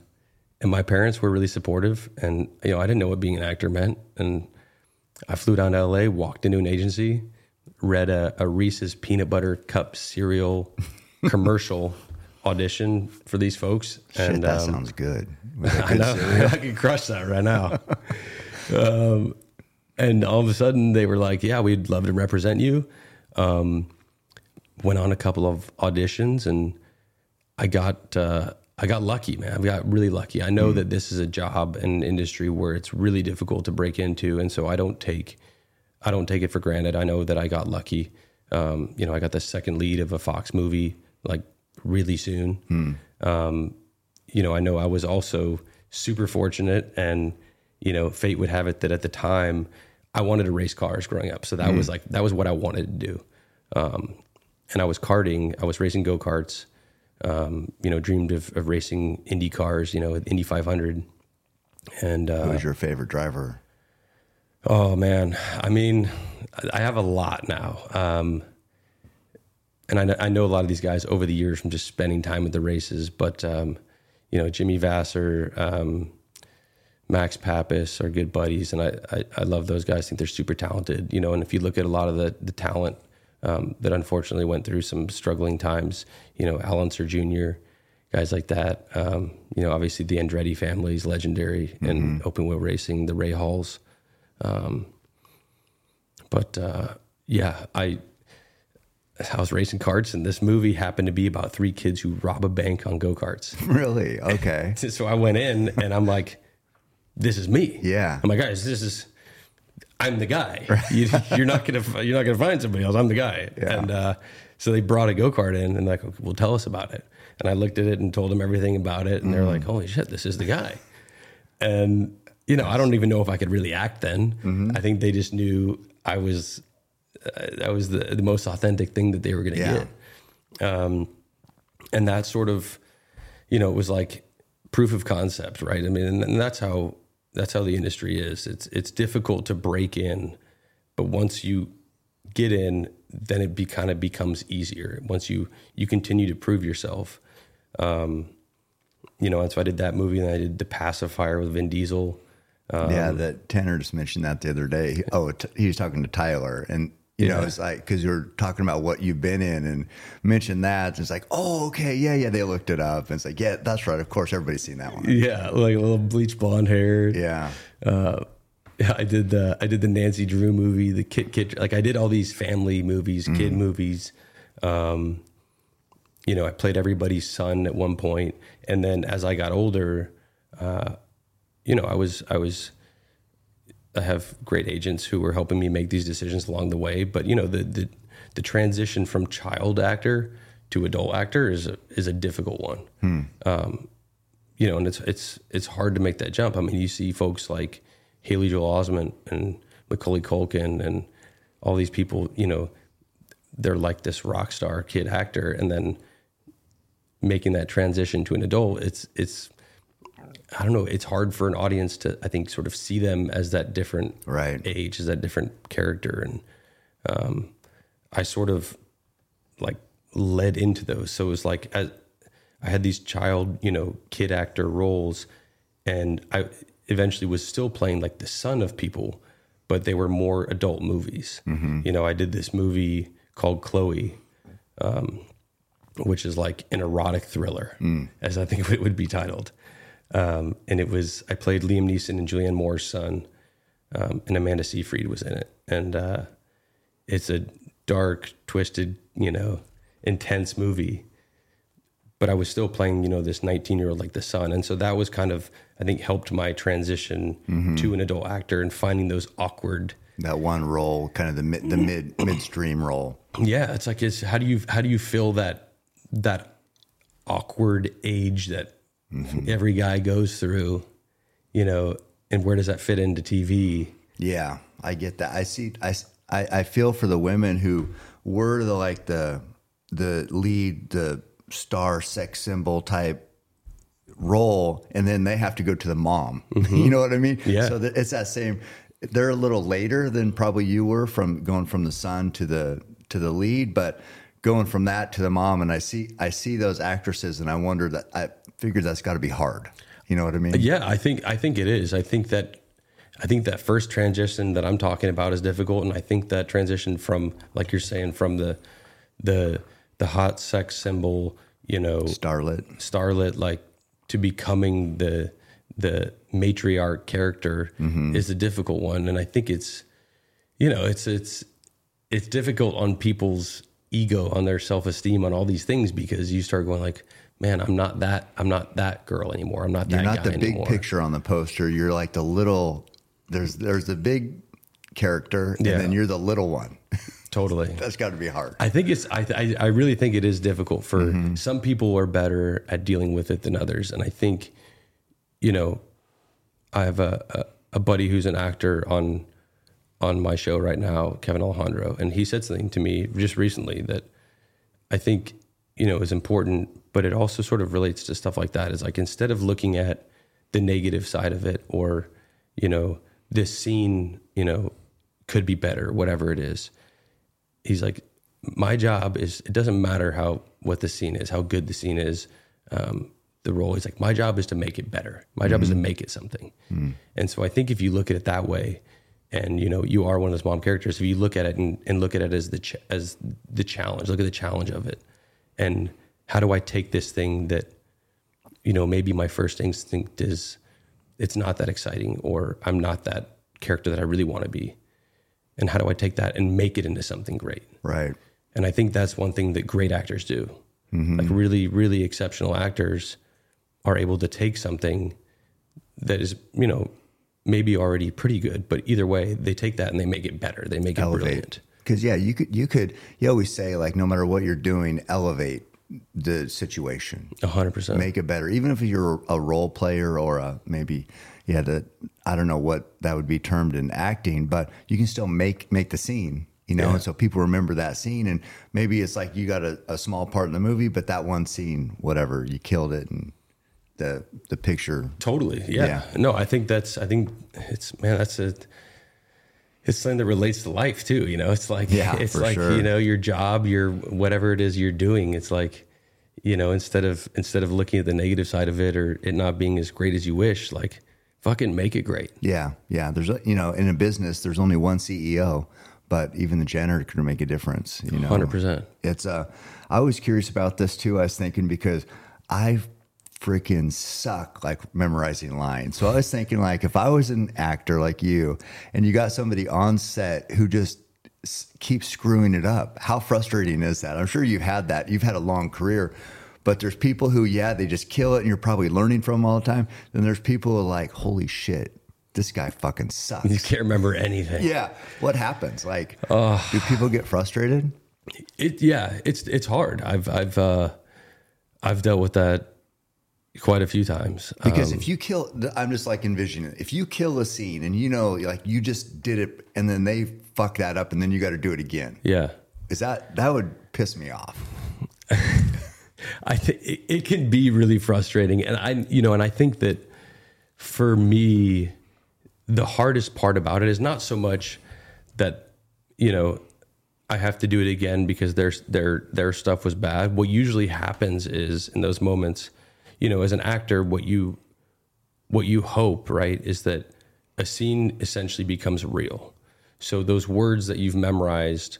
and my parents were really supportive and, you know, I didn't know what being an actor meant. And I flew down to LA, walked into an agency, read a, a Reese's peanut butter cup cereal (laughs) commercial audition for these folks. Shit, and, that um, sounds good. (laughs) A I good know. cereal. (laughs) I could crush that right now. um, and all of a sudden, they were like, "Yeah, we'd love to represent you." Um, went on a couple of auditions, and I got uh, I got lucky, man. I got really lucky. I know that this is a job and industry where it's really difficult to break into, and so I don't take I don't take it for granted. I know that I got lucky. Um, you know, I got the second lead of a Fox movie like really soon. Um, you know, I know I was also super fortunate, and you know, fate would have it that at the time I wanted to race cars growing up. So that was like that was what I wanted to do. Um, and I was karting. I was racing go karts. Um, you know, dreamed of, of racing Indy cars. You know, Indy 500. And uh, Who was your favorite driver? Oh man, I mean, I have a lot now, um, and I, I know a lot of these guys over the years from just spending time at the races. But um, you know, Jimmy Vasser, um, Max Papis are good buddies, and I, I I love those guys. I think they're super talented. You know, and if you look at a lot of the the talent um, that unfortunately went through some struggling times, you know, Al Unser Jr., guys like that. Um, you know, obviously the Andretti family is legendary in open wheel racing. The Rahals. But uh, yeah, I I was racing karts, and this movie happened to be about three kids who rob a bank on go karts. (laughs) Really? Okay. (laughs) so I went in, and I'm like, "This is me." Yeah. I'm like, guys, this is. I'm the guy. (laughs) You, you're not gonna you're not gonna find somebody else. I'm the guy. Yeah. And uh, so they brought a go kart in, and like, well, tell us about it. And I looked at it and told them everything about it, and they're like, "Holy shit, this is the guy." And you know, I don't even know if I could really act then. I think they just knew I was uh, that was the, the most authentic thing that they were going to Yeah. get. Um, and that sort of, you know, it was like proof of concept, right? I mean, and, and that's how that's how the industry is. It's it's difficult to break in, but once you get in, then it be kind of becomes easier. Once you you continue to prove yourself, um, you know. And so I did that movie, and I did The Pacifier with Vin Diesel. Um, yeah, that Tanner just mentioned that the other day. Oh, t- he was talking to Tyler, and you know, it's like because you're talking about what you've been in and mentioned that. And it's like, oh, okay, yeah, yeah. They looked it up, and it's like, yeah, that's right. Of course, everybody's seen that one. Yeah, like a little bleach blonde hair. Yeah, uh, I did the I did the Nancy Drew movie, the Kit Kit. Like I did all these family movies, kid movies. Um, you know, I played everybody's son at one point, and then as I got older, uh, you know, I was I was I have great agents who were helping me make these decisions along the way. But you know, the the, the transition from child actor to adult actor is a, is a difficult one. Um, you know, and it's it's it's hard to make that jump. I mean, you see folks like Haley Joel Osment and Macaulay Culkin and all these people. You know, they're like this rock star kid actor, and then making that transition to an adult, it's it's I don't know. It's hard for an audience to, I think, sort of see them as that different Right. age, as that different character, and um, I sort of like led into those. So it was like as, I had these child, you know, kid actor roles, and I eventually was still playing like the son of people, but they were more adult movies. You know, I did this movie called Chloe, um, which is like an erotic thriller, as I think (laughs) it would be titled. Um, and it was I played Liam Neeson and Julianne Moore's son, um, and Amanda Seyfried was in it. And uh, it's a dark, twisted, you know, intense movie. But I was still playing, you know, this 19 year old like the son, and so that was kind of I think helped my transition to an adult actor and finding those awkward. That one role, kind of the mid, the mid (clears throat) midstream role. Yeah, it's like it's how do you how do you fill that that awkward age that Mm-hmm. every guy goes through, you know, and where does that fit into TV? Yeah, I get that. I see. I, I, I feel for the women who were the like the the lead, the star, sex symbol type role, and then they have to go to the mom. (laughs) you mm-hmm. know what I mean? Yeah. So that it's that same. They're a little later than probably you were from going from the son to the to the lead, but going from that to the mom, and I see I see those actresses, and I wonder that I figured that's got to be hard. You know what I mean? Uh, yeah, I think I think it is. I think that I think that first transition that I'm talking about is difficult, and I think that transition from, like you're saying, from the the the hot sex symbol, you know, Starlet. starlet, like to becoming the the matriarch character mm-hmm. is a difficult one, and I think it's you know it's it's it's difficult on people's ego, on their self esteem, on all these things because you start going like, man, I'm not that I'm not that girl anymore. I'm not You're not the big anymore. picture on the poster. You're like the little. There's there's the big character, Yeah. and then you're the little one. (laughs) Totally. That's got to be hard. I think it's I, I I really think it is difficult for Mm-hmm. some people are better at dealing with it than others, and I think, you know, I have a, a a buddy who's an actor on on my show right now, Kevin Alejandro, and he said something to me just recently that I think you know is important, but it also sort of relates to stuff like that. Is like instead of looking at the negative side of it, or you know, this scene, you know, could be better, whatever it is he's like my job is it doesn't matter how what the scene is how good the scene is um, the role is like my job is to make it better. My job is to make it something. And so i think if you look at it that way and you know you are one of those mom characters if you look at it and, and look at it as the ch- as the challenge look at the challenge of it and how do i take this thing that you know maybe my first instinct is it's not that exciting or i'm not that character that i really want to be and how do I take that and make it into something great? right. And I think that's one thing that great actors do. Mm-hmm. Like really, really exceptional actors are able to take something that is, you know, maybe already pretty good, but either way, they take that and they make it better. They make it brilliant. Elevate. Because yeah, you could you could you always say like no matter what you're doing, elevate the situation, A hundred percent. make it better. Even if you're a role player or a maybe yeah, the I don't know what that would be termed in acting, but you can still make make the scene. You know, Yeah. and so people remember that scene, and maybe it's like you got a, a small part in the movie, but that one scene, whatever, you killed it, and the the picture Totally. Yeah. Yeah. No, I think that's, I think it's, man, that's a, it's something that relates to life too. You know, it's like, Yeah, it's like, sure. you know, your job, your, whatever it is you're doing, it's like, you know, instead of, instead of looking at the negative side of it or it not being as great as you wish, like fucking make it great. Yeah, yeah. There's a, you know, in a business, there's only one CEO, but even the janitor can make a difference. You know, 100%. It's uh, I was curious about this too. I was thinking because I freaking suck like memorizing lines. So I was thinking like if I was an actor like you and you got somebody on set who just s- keeps screwing it up, how frustrating is that? I'm sure you've had that. You've had a long career. But there's people who, yeah, they just kill it and you're probably learning from them all the time. Then there's people who are like, holy shit, this guy fucking sucks." You can't remember anything. yeah. What happens? Like, do people get frustrated? It, yeah, it's it's hard. I've I've uh, I've dealt with that quite a few times. Because Um, if you kill, I'm just like envisioning it. If you kill a scene and you know, like you just did it, and then they fuck that up, and then you got to do it again, yeah, is that that would piss me off? (laughs) I think it, it can be really frustrating, and I you know, and I think that for me, the hardest part about it is not so much that you know I have to do it again because their their their stuff was bad. What usually happens is in those moments, you know, as an actor, what you what you hope, right, is that a scene essentially becomes real. So those words that you've memorized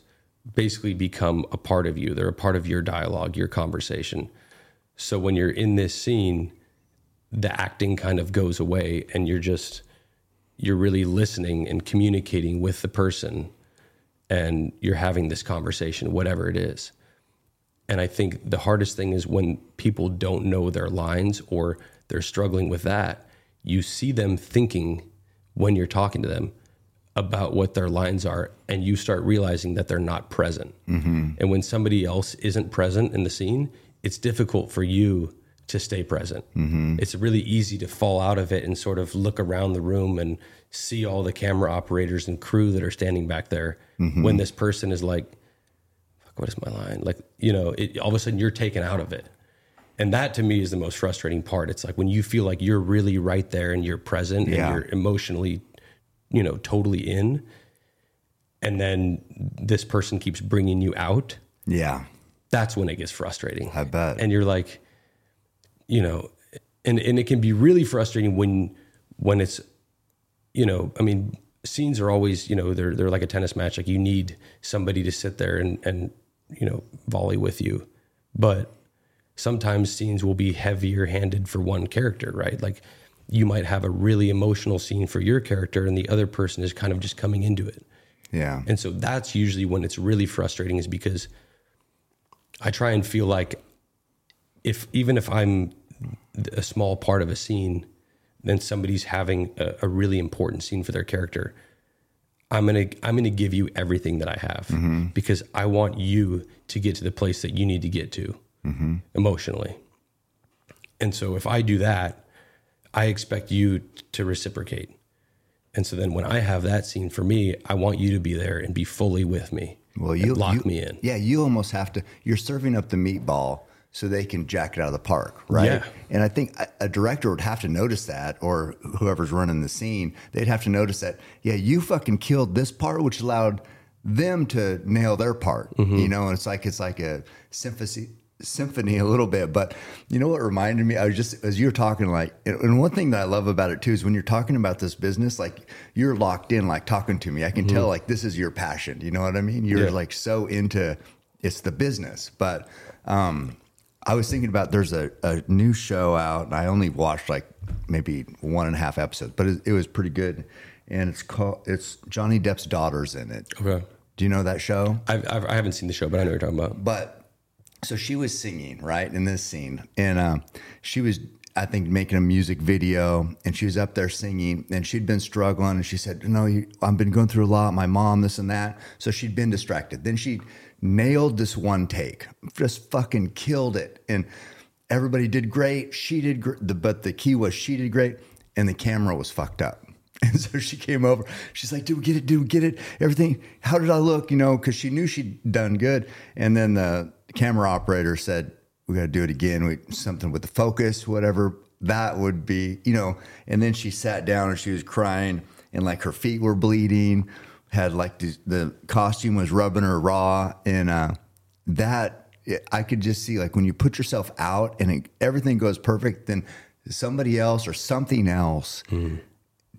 basically become a part of you. They're a part of your dialogue, your conversation. So when you're in this scene, the acting kind of goes away and you're just you're really listening and communicating with the person and you're having this conversation whatever it is. And I think the hardest thing is when people don't know their lines or they're struggling with that, you see them thinking when you're talking to them about what their lines are, and you start realizing that they're not present. Mm-hmm. And when somebody else isn't present in the scene, it's difficult for you to stay present. Mm-hmm. It's really easy to fall out of it and sort of look around the room and see all the camera operators and crew that are standing back there mm-hmm. when this person is like, what is my line? Like, you know, it, all of a sudden you're taken out of it. And that to me is the most frustrating part. It's like when you feel like you're really right there and you're present Yeah. and you're emotionally, you know, totally in. And then this person keeps bringing you out. Yeah, That's when it gets frustrating. I bet. And you're like, you know, and, and it can be really frustrating when, when it's, you know, I mean, scenes are always, you know, they're they're like a tennis match. Like you need somebody to sit there and and you know volley with you, but sometimes scenes will be heavier handed for one character, right? Like you might have a really emotional scene for your character, and the other person is kind of just coming into it. yeah, And so that's usually when it's really frustrating, is because I try and feel like if even if I'm a small part of a scene, then somebody's having a, a really important scene for their character. I'm gonna I'm gonna give you everything that I have mm-hmm. because I want you to get to the place that you need to get to mm-hmm. emotionally. And so if I do that, I expect you to reciprocate. And so then when I have that scene for me, I want you to be there and be fully with me. Well, you lock you- me in. Yeah, you almost have to. You're serving up the meatball so they can jack it out of the park, right? Yeah. And I think a, director would have to notice that, or whoever's running the scene, they'd have to notice that. Yeah, you fucking killed this part, which allowed them to nail their part. Mm-hmm. You know, and it's like it's like a symphony. Symphony a little bit, but you know what reminded me? I was just as you were talking, like, and- one thing that I love about it too is when you're talking about this business, like you're locked in, like talking to me. I can tell, like, this is your passion. You know what I mean? You're Mm-hmm. Yeah. like so into it's the business. But um, I was thinking about there's a, a new show out, and I only watched like maybe one and a half episodes, but it, it was pretty good. And it's called it's Johnny Depp's daughter's in it. Okay. Do you know that show? I've, I've, I haven't seen the show, but I know what you're talking about. But so she was singing right in this scene, and uh, she was, I think, making a music video, and she was up there singing, and she'd been struggling, and she said, "No, you, I've been going through a lot. My mom, this and that." So she'd been distracted. Then she nailed this one take, just fucking killed it, and everybody did great. She did, gr- the, but the key was she did great, and the camera was fucked up. (laughs) And so she came over. She's like, "Did we get it? Did we get it? Everything? How did I look? You know?" Because she knew she'd done good. And then the camera operator said, "We got to do it again. We something with the focus, whatever that would be, you know." And then she sat down and she was crying, and like her feet were bleeding. Had like the, the costume was rubbing her raw, and uh, that I could just see like when you put yourself out and it, everything goes perfect, then somebody else or something else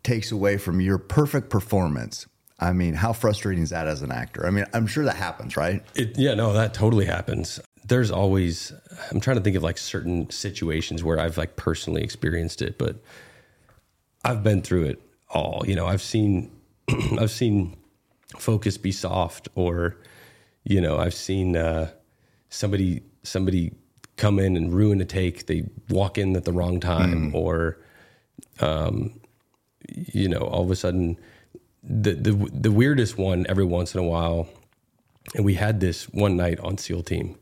takes away from your perfect performance. I mean, how frustrating is that as an actor? I mean, I'm sure that happens, right? It, yeah, no, that totally happens. there's always I'm trying to think of like certain situations where I've like personally experienced it, but I've been through it all. You know, I've seen (clears throat) I've seen focus be soft or you know, I've seen uh somebody somebody come in and ruin a take. They walk in at the wrong time or um you know, all of a sudden the the the weirdest one every once in a while and we had this one night on SEAL team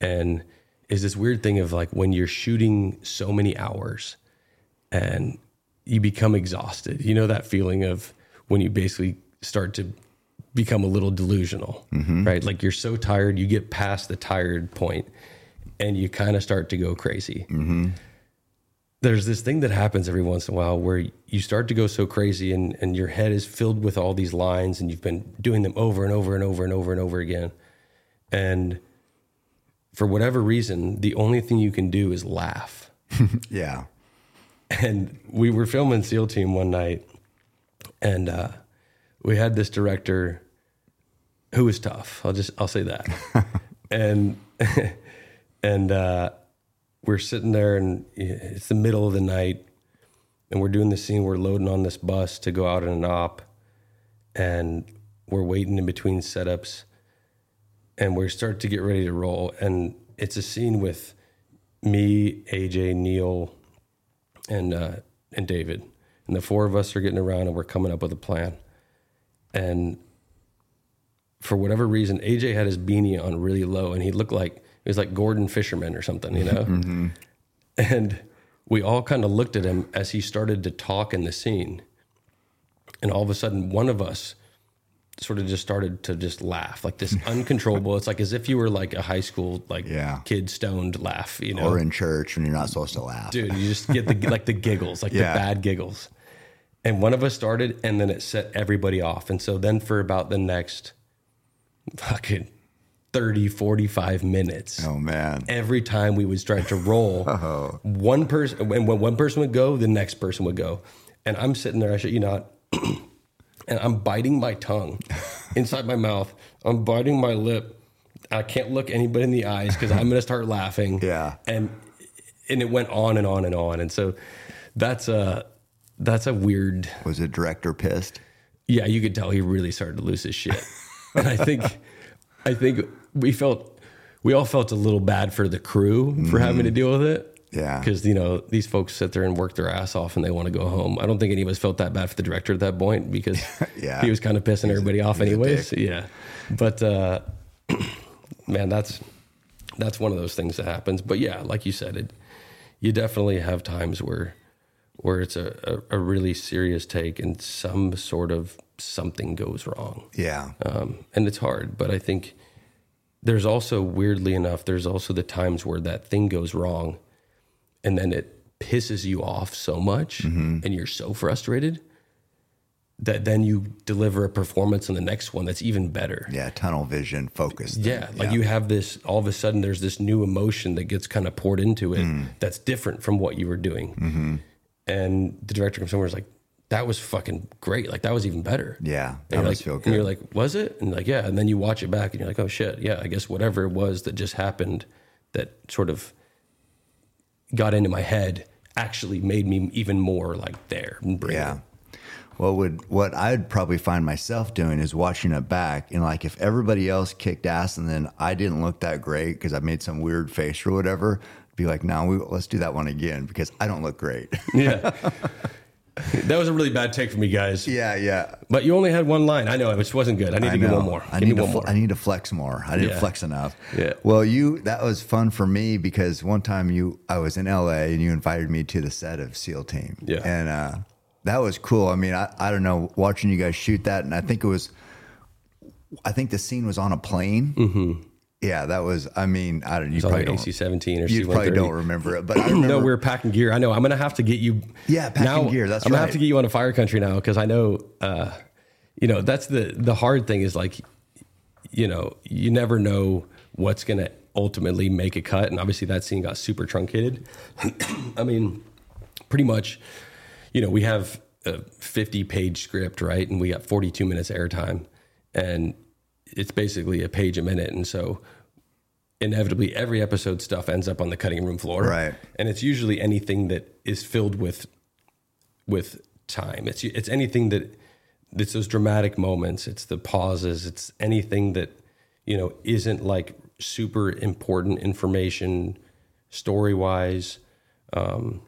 and is this weird thing of like when you're shooting so many hours and you become exhausted. You know that feeling of when you basically start to become a little delusional, right? Like you're so tired, you get past the tired point and you kind of start to go crazy. There's this thing that happens every once in a while where you start to go so crazy and, and your head is filled with all these lines and you've been doing them over and over and over and over and over again. And for whatever reason, the only thing you can do is laugh. (laughs) Yeah. And we were filming SEAL Team one night, and uh, we had this director who was tough. I'll just I'll say that. (laughs) and (laughs) and uh, we're sitting there, and it's the middle of the night, and we're doing the scene. We're loading on this bus to go out in an op, and we're waiting in between setups, and we start to get ready to roll. And it's a scene with me, AJ, Neil, and uh, and David, and the four of us are getting around and we're coming up with a plan. And for whatever reason, AJ had his beanie on really low, and he looked like it was like Gordon Fisherman or something, you know. Mm-hmm. And we all kind of looked at him as he started to talk in the scene, and all of a sudden, one of us sort of just started to just laugh like this (laughs) uncontrollable. it's like as if you were like a high school like Yeah. kid stoned laugh, you know Or in church when you're not supposed to laugh. dude you just get the (laughs) like the giggles like Yeah. the bad giggles and one of us started and then it set everybody off and so then for about the next fucking 30 45 minutes Oh man. every time we would start to roll (laughs) one person and when one person would go the next person would go and i'm sitting there i shit you not (clears throat) and i'm biting my tongue (laughs) inside my mouth i'm biting my lip i can't look anybody in the eyes because i'm going to start laughing (laughs) Yeah. and and it went on and on and on and so that's a that's a weird Was the director pissed? yeah, you could tell he really started to lose his shit. And I think, I think we felt, we all felt a little bad for the crew for having to deal with it. Yeah. Because, you know, these folks sit there and work their ass off and they want to go home. I don't think any of us felt that bad for the director at that point because (laughs) Yeah. he was kind of pissing everybody off he's a anyways. Yeah. But, uh, (clears throat) man, that's, that's one of those things that happens. But yeah, like you said, it, you definitely have times where, where it's a, a, a really serious take and some sort of something goes wrong. Yeah. Um, and it's hard, but I think there's also, weirdly enough, there's also the times where that thing goes wrong and then it pisses you off so much and you're so frustrated that then you deliver a performance in the next one that's even better. Yeah. Tunnel vision focused. Yeah, like you have this all of a sudden there's this new emotion that gets kind of poured into it Mm. that's different from what you were doing. Mm-hmm. And the director comes somewhere is like, that was fucking great. Like that was even better. Yeah. That must like, feel and you're like, was it? And like, yeah. And then you watch it back and you're like, oh shit, yeah. I guess whatever it was that just happened that sort of got into my head actually made me even more like there. and Yeah. it. What would what I'd probably find myself doing is watching it back and like if everybody else kicked ass and then I didn't look that great because I made some weird face or whatever, be like, no, we, let's do that one again because I don't look great. Yeah. (laughs) that was a really bad take for me, guys. yeah, yeah. But you only had one line. I know it wasn't good. I need I to get know. one more. I Give need to one fl- more. I need to flex more. I didn't Yeah. flex enough. Yeah. Well, you that was fun for me because one time you I was in LA and you invited me to the set of SEAL Team. Yeah. And uh, that was cool. I mean, I, I don't know watching you guys shoot that, and I think it was, I think the scene was on a plane. Mm-hmm. Yeah, that was. I mean, I don't. You probably like. AC seventeen or You probably don't remember it, but (clears throat) I remember. No, we were packing gear. I know. I'm gonna have to get you. Yeah, packing now, gear, that's right. I'm gonna have to get you on a fire country now because I know. Uh, you know, that's the the hard thing is like, you know, you never know what's gonna ultimately make a cut, and obviously that scene got super truncated. (clears throat) I mean, pretty much, you know, we have a 50 page script, right, and we got 42 minutes airtime, and it's basically a page a minute, and so inevitably every episode stuff ends up on the cutting room floor. Right. And it's usually anything that is filled with with time. It's it's anything that it's those dramatic moments, it's the pauses, it's anything that, you know, isn't like super important information story wise, um,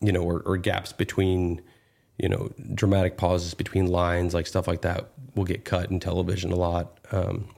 you know, or, or gaps between, you know, dramatic pauses between lines, like stuff like that will get cut in television a lot. Um,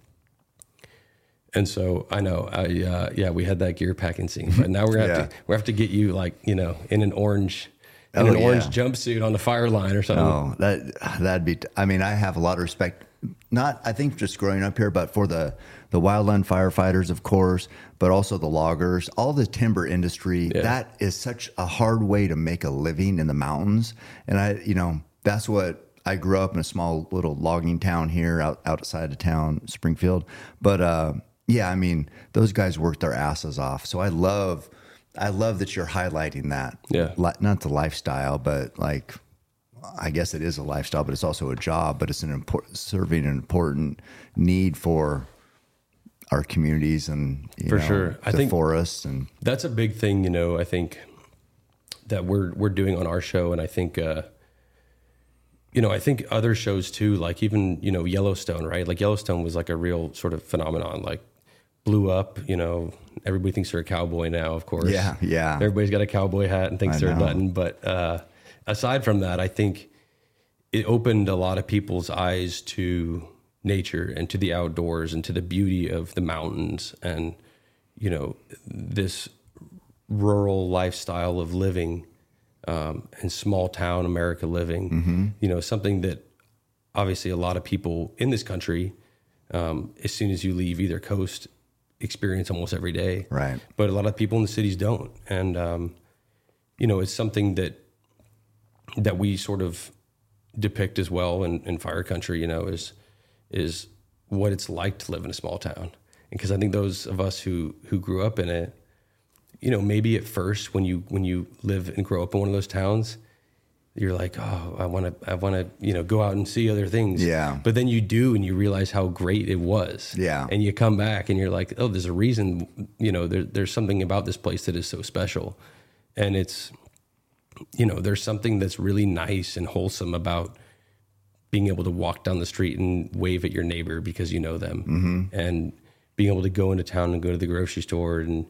and so I know, I, uh, yeah, we had that gear packing scene, but now we're gonna have Yeah. to we have to get you like you know in an orange in Oh, an orange jumpsuit on the fire line or something. Oh, that that'd be. I mean, I have a lot of respect. Not, I think, just growing up here, but for the the wildland firefighters, of course, but also the loggers, all the timber industry. Yeah. That is such a hard way to make a living in the mountains, and I, you know, that's what. I grew up in a small little logging town here out outside of town, Springfield. But uh, yeah, I mean, those guys worked their asses off. So I love, I love that you're highlighting that. Yeah. Not the lifestyle, but like I guess it is a lifestyle, but it's also a job. But it's an important serving an important need for our communities and you For know, sure. I think- forests and That's a big thing, you know. I think that we're we're doing on our show, and I think uh, you know, I think other shows too, like even you know Yellowstone, right? Like Yellowstone was like a real sort of phenomenon, like blew up. You know, everybody thinks they're a cowboy now, of course. Yeah, yeah. Everybody's got a cowboy hat and thinks I they're know. nothing. But uh, aside from that, I think it opened a lot of people's eyes to nature and to the outdoors and to the beauty of the mountains and you know this rural lifestyle of living um, and small town America living. You know something that obviously a lot of people in this country, um, as soon as you leave either coast, experience almost every day. Right. But a lot of people in the cities don't, and um, you know it's something that that we sort of depict as well in, in fire country. You know is is what it's like to live in a small town, because I think those of us who who grew up in it, you know, maybe at first when you when you live and grow up in one of those towns, you're like, oh, I want to, I want to, you know, go out and see other things. Yeah. But then you do, and you realize how great it was. Yeah. And you come back, and you're like, oh, there's a reason. You know, there, there's something about this place that is so special, and it's, you know, there's something that's really nice and wholesome about being able to walk down the street and wave at your neighbor because you know them, Mm-hmm. and being able to go into town and go to the grocery store and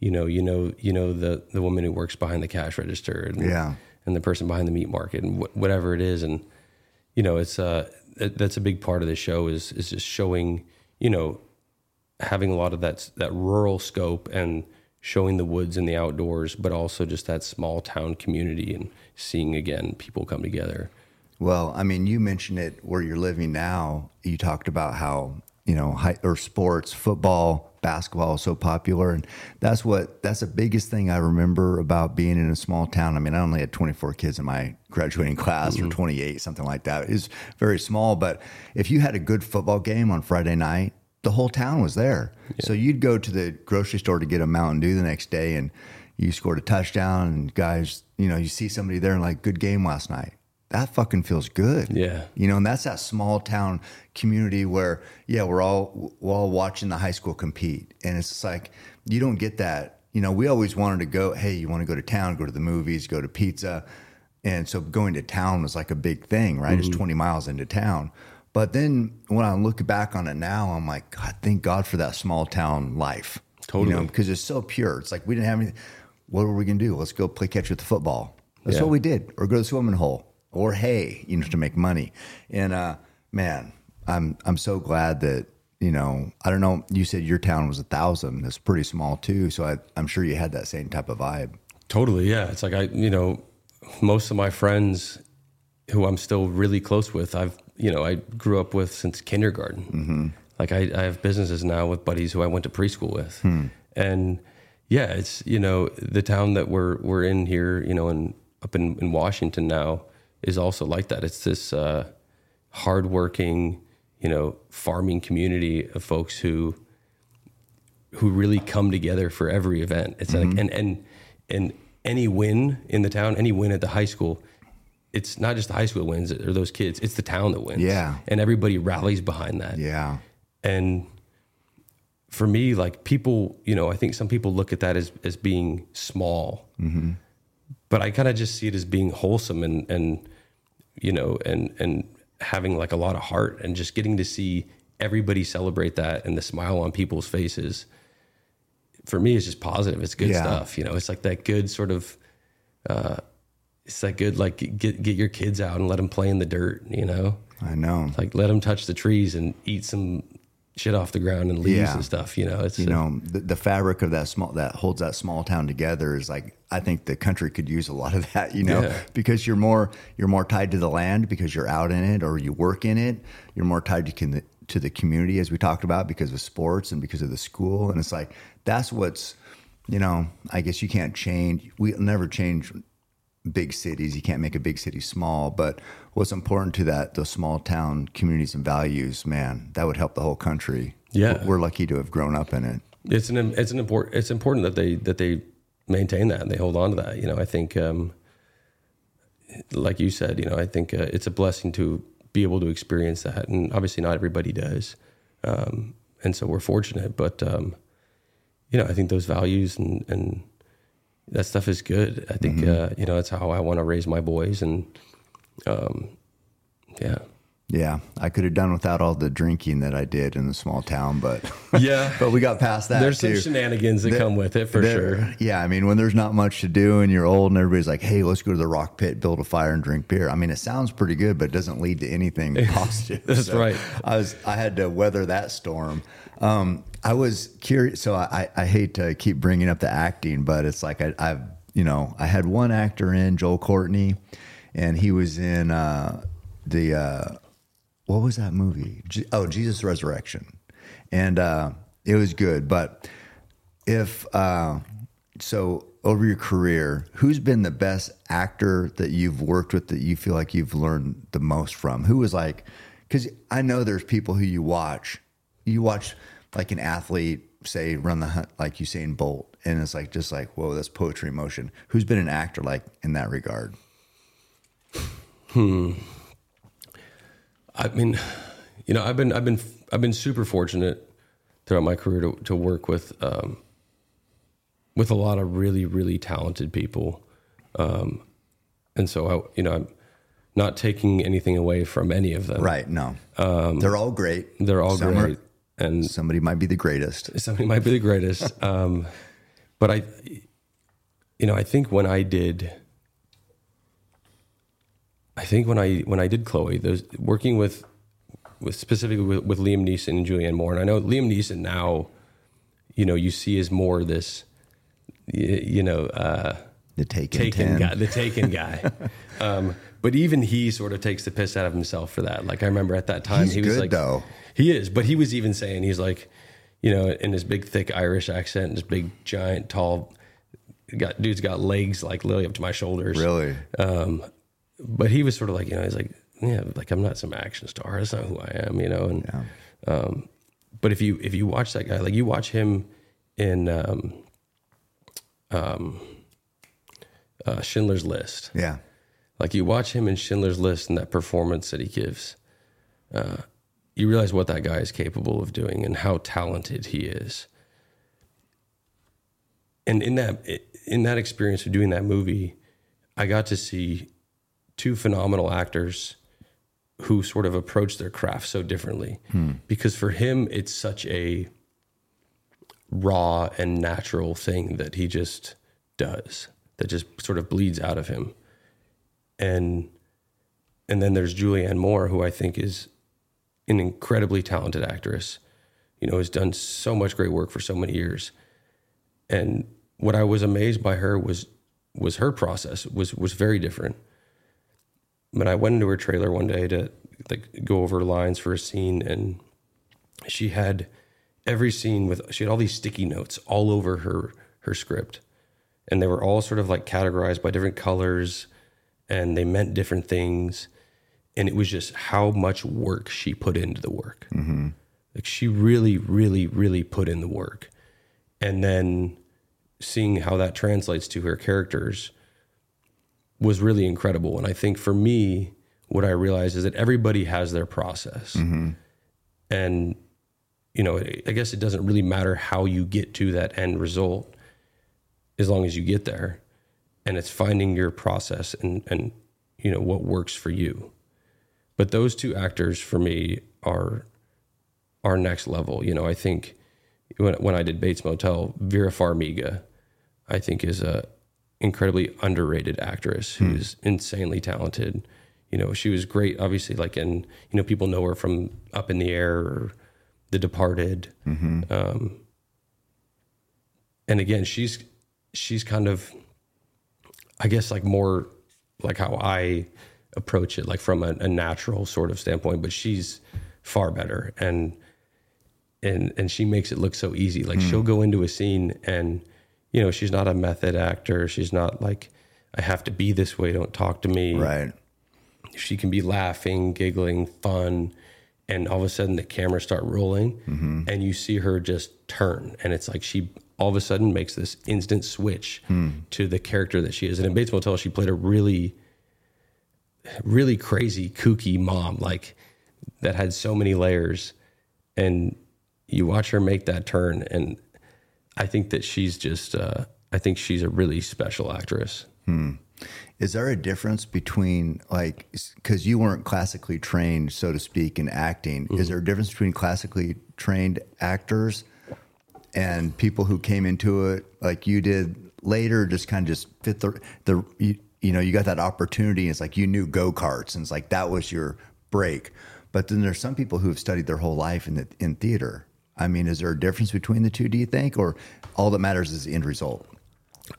you know you know you know the the woman who works behind the cash register and Yeah. and the person behind the meat market and wh- whatever it is and you know it's uh that- that's a big part of the show is is just showing you know having a lot of that that rural scope and showing the woods and the outdoors but also just that small town community and seeing again people come together Well, I mean, you mentioned it where you're living now. You talked about how you know high, or sports, football, basketball is so popular, and that's what that's the biggest thing I remember about being in a small town. I mean, I only had 24 kids in my graduating class, or mm-hmm. 28, something like that. It's very small, but if you had a good football game on Friday night, the whole town was there. So you'd go to the grocery store to get a Mountain Dew the next day, and you scored a touchdown, and guys, you know, you see somebody there and like, good game last night. That fucking feels good. Yeah. You know, and that's that small town community where, yeah, we're all we're all watching the high school compete, and it's just like you don't get that. You know, we always wanted to go. Hey, you want to go to town? Go to the movies? Go to pizza? And so going to town was like a big thing, right? Mm-hmm. It's twenty miles into town. But then when I look back on it now, I'm like, God, thank God for that small town life. Totally. You know, because it's so pure. It's like we didn't have any. What were we gonna do? Let's go play catch with the football. That's Yeah. what we did, or go to the swimming hole, or hay, you know, to make money. And uh, man, I'm I'm so glad that you know. I don't know. You said your town was a thousand. It's pretty small too. So I, I'm sure you had that same type of vibe. Totally, yeah. It's like I, you know, most of my friends who I'm still really close with, I've, you know, I grew up with since kindergarten. Mm-hmm. Like I, I have businesses now with buddies who I went to preschool with, and yeah, it's you know the town that we're we're in here, you know, in up in, in Washington now is also like that. It's this uh, hardworking, you know, farming community of folks who who really come together for every event. It's like and and and any win in the town, any win at the high school, it's not just the high school wins or those kids, it's the town that wins. Yeah. And everybody rallies behind that. Yeah, And for me, like people, you know, I think some people look at that as as being small, but I kind of just see it as being wholesome and and you know and and having like a lot of heart and just getting to see everybody celebrate that and the smile on people's faces. For me, it's just positive. It's good Yeah. stuff. You know, it's like that good sort of. Uh, it's that good like get get your kids out and let them play in the dirt. You know, I know. like let them touch the trees and eat some shit off the ground and leaves Yeah. and stuff. You know, it's you know the, the fabric of that small that holds that small town together is like i think the country could use a lot of that you know Yeah. because you're more you're more tied to the land because you're out in it or you work in it you're more tied to con- to the community as we talked about because of sports and because of the school and it's like that's what's you know i guess you can't change we'll never change big cities you can't make a big city small but what's important to that those small town communities and values man that would help the whole country Yeah. we're lucky to have grown up in it it's an it's an important it's important that they that they maintain that and they hold on to that. You know, I think, um, like you said, you know, I think uh, it's a blessing to be able to experience that, and obviously not everybody does, um, and so we're fortunate. But um, you know, I think those values and and that stuff is good. I think uh, you know that's how I want to raise my boys, and um, yeah. Yeah, I could have done without all the drinking that I did in the small town, but (laughs) Yeah. but we got past that. There's too. some shenanigans that There- come with it for there- sure. Yeah, I mean, when there's not much to do and you're old and everybody's like, "Hey, let's go to the rock pit, build a fire, and drink beer." I mean, it sounds pretty good, but it doesn't lead to anything (laughs) positive. That's right. I was I had to weather that storm. Um, I was curious, so I, I hate to keep bringing up the acting, but it's like I, I've you know I had one actor in Joel Courtney, and he was in uh, the. Uh, what was that movie? Oh, Jesus Resurrection, and uh, it was good. But if uh, so, over your career, who's been the best actor that you've worked with that you feel like you've learned the most from? Who was like? Because I know there's people who you watch, you watch like an athlete say run the hunt like Usain Bolt, and it's like just like whoa, that's poetry in motion. Who's been an actor like in that regard? Hmm. I mean, you know, I've been I've been I've been super fortunate throughout my career to, to work with um, with a lot of really really talented people, um, and so I you know I'm not taking anything away from any of them. Right? No, they're all great. They're all Some are- great, and Somebody might be the greatest. somebody might be the greatest. (laughs) Um, but I, you know, I think when I did, I think when I when I did Chloe, those working with with specifically with, with Liam Neeson and Julianne Moore, and I know Liam Neeson now, you know, you see as more this, you, you know, uh, The Taken, taken guy, the taken guy. (laughs) um, but even he sort of takes the piss out of himself for that. Like I remember at that time, He's he was good, like, though. He is, but he was even saying he's like, you know, in his big thick Irish accent, and his big giant tall, got dude's got legs like literally up to my shoulders. Really? Um, but he was sort of like, you know, he's like, yeah, like I'm not some action star. That's not who I am, you know. And um, but if you if you watch that guy, like you watch him in um, um, uh, Schindler's List, Yeah. like you watch him in Schindler's List and that performance that he gives, uh, you realize what that guy is capable of doing and how talented he is. And in that in that experience of doing that movie, I got to see two phenomenal actors who sort of approach their craft so differently. Hmm. Because for him, it's such a raw and natural thing that he just does that just sort of bleeds out of him and and then there's Julianne Moore, who I think is an incredibly talented actress. You know, has done so much great work for so many years. And what I was amazed by her was was her process was was very different. But I went into her trailer one day to like go over lines for a scene, and she had every scene with she had all these sticky notes all over her her script, and they were all sort of like categorized by different colors, and they meant different things, and it was just how much work she put into the work. Like she really, really, really put in the work, and then seeing how that translates to her characters was really incredible. And I think for me, what I realized is that everybody has their process, and you know, I guess it doesn't really matter how you get to that end result as long as you get there. And it's finding your process and, and you know, what works for you. But those two actors for me are are next level. You know, I think when when I did Bates Motel, Vera Farmiga, I think is a incredibly underrated actress who's insanely talented. You know, she was great, obviously, like in you know, people know her from Up in the Air or The Departed. Um, and again, she's she's kind of, I guess, like more like how I approach it, like from a, a natural sort of standpoint. But she's far better, and and and she makes it look so easy. Like hmm. she'll go into a scene, and you know, she's not a method actor. She's not like I have to be this way. Don't talk to me Right. she can be laughing, giggling, fun, and all of a sudden the cameras start rolling, mm-hmm. and you see her just turn, and it's like she all of a sudden makes this instant switch hmm. to the character that she is. And in Bates Motel, she played a really, really crazy, kooky mom, like that had so many layers, and you watch her make that turn, and I think that she's just, uh, I think she's a really special actress. Is there a difference between like because you weren't classically trained, so to speak, in acting? Is there a difference between classically trained actors and people who came into it like you did later, just kind of just fit the the you, you know you got that opportunity. It's like you knew go karts, and it's like that was your break. But then there's some people who have studied their whole life in the in theater. I mean, is there a difference between the two? Do you think, or all that matters is the end result?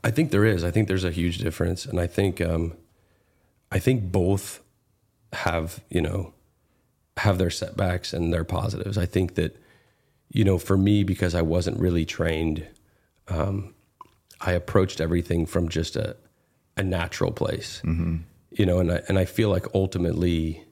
I think there is. I think there's a huge difference, and I think um, I think both have you know have their setbacks and their positives. I think that you know for me because I wasn't really trained, um, I approached everything from just a a natural place, mm-hmm. you know, and I, and I feel like ultimately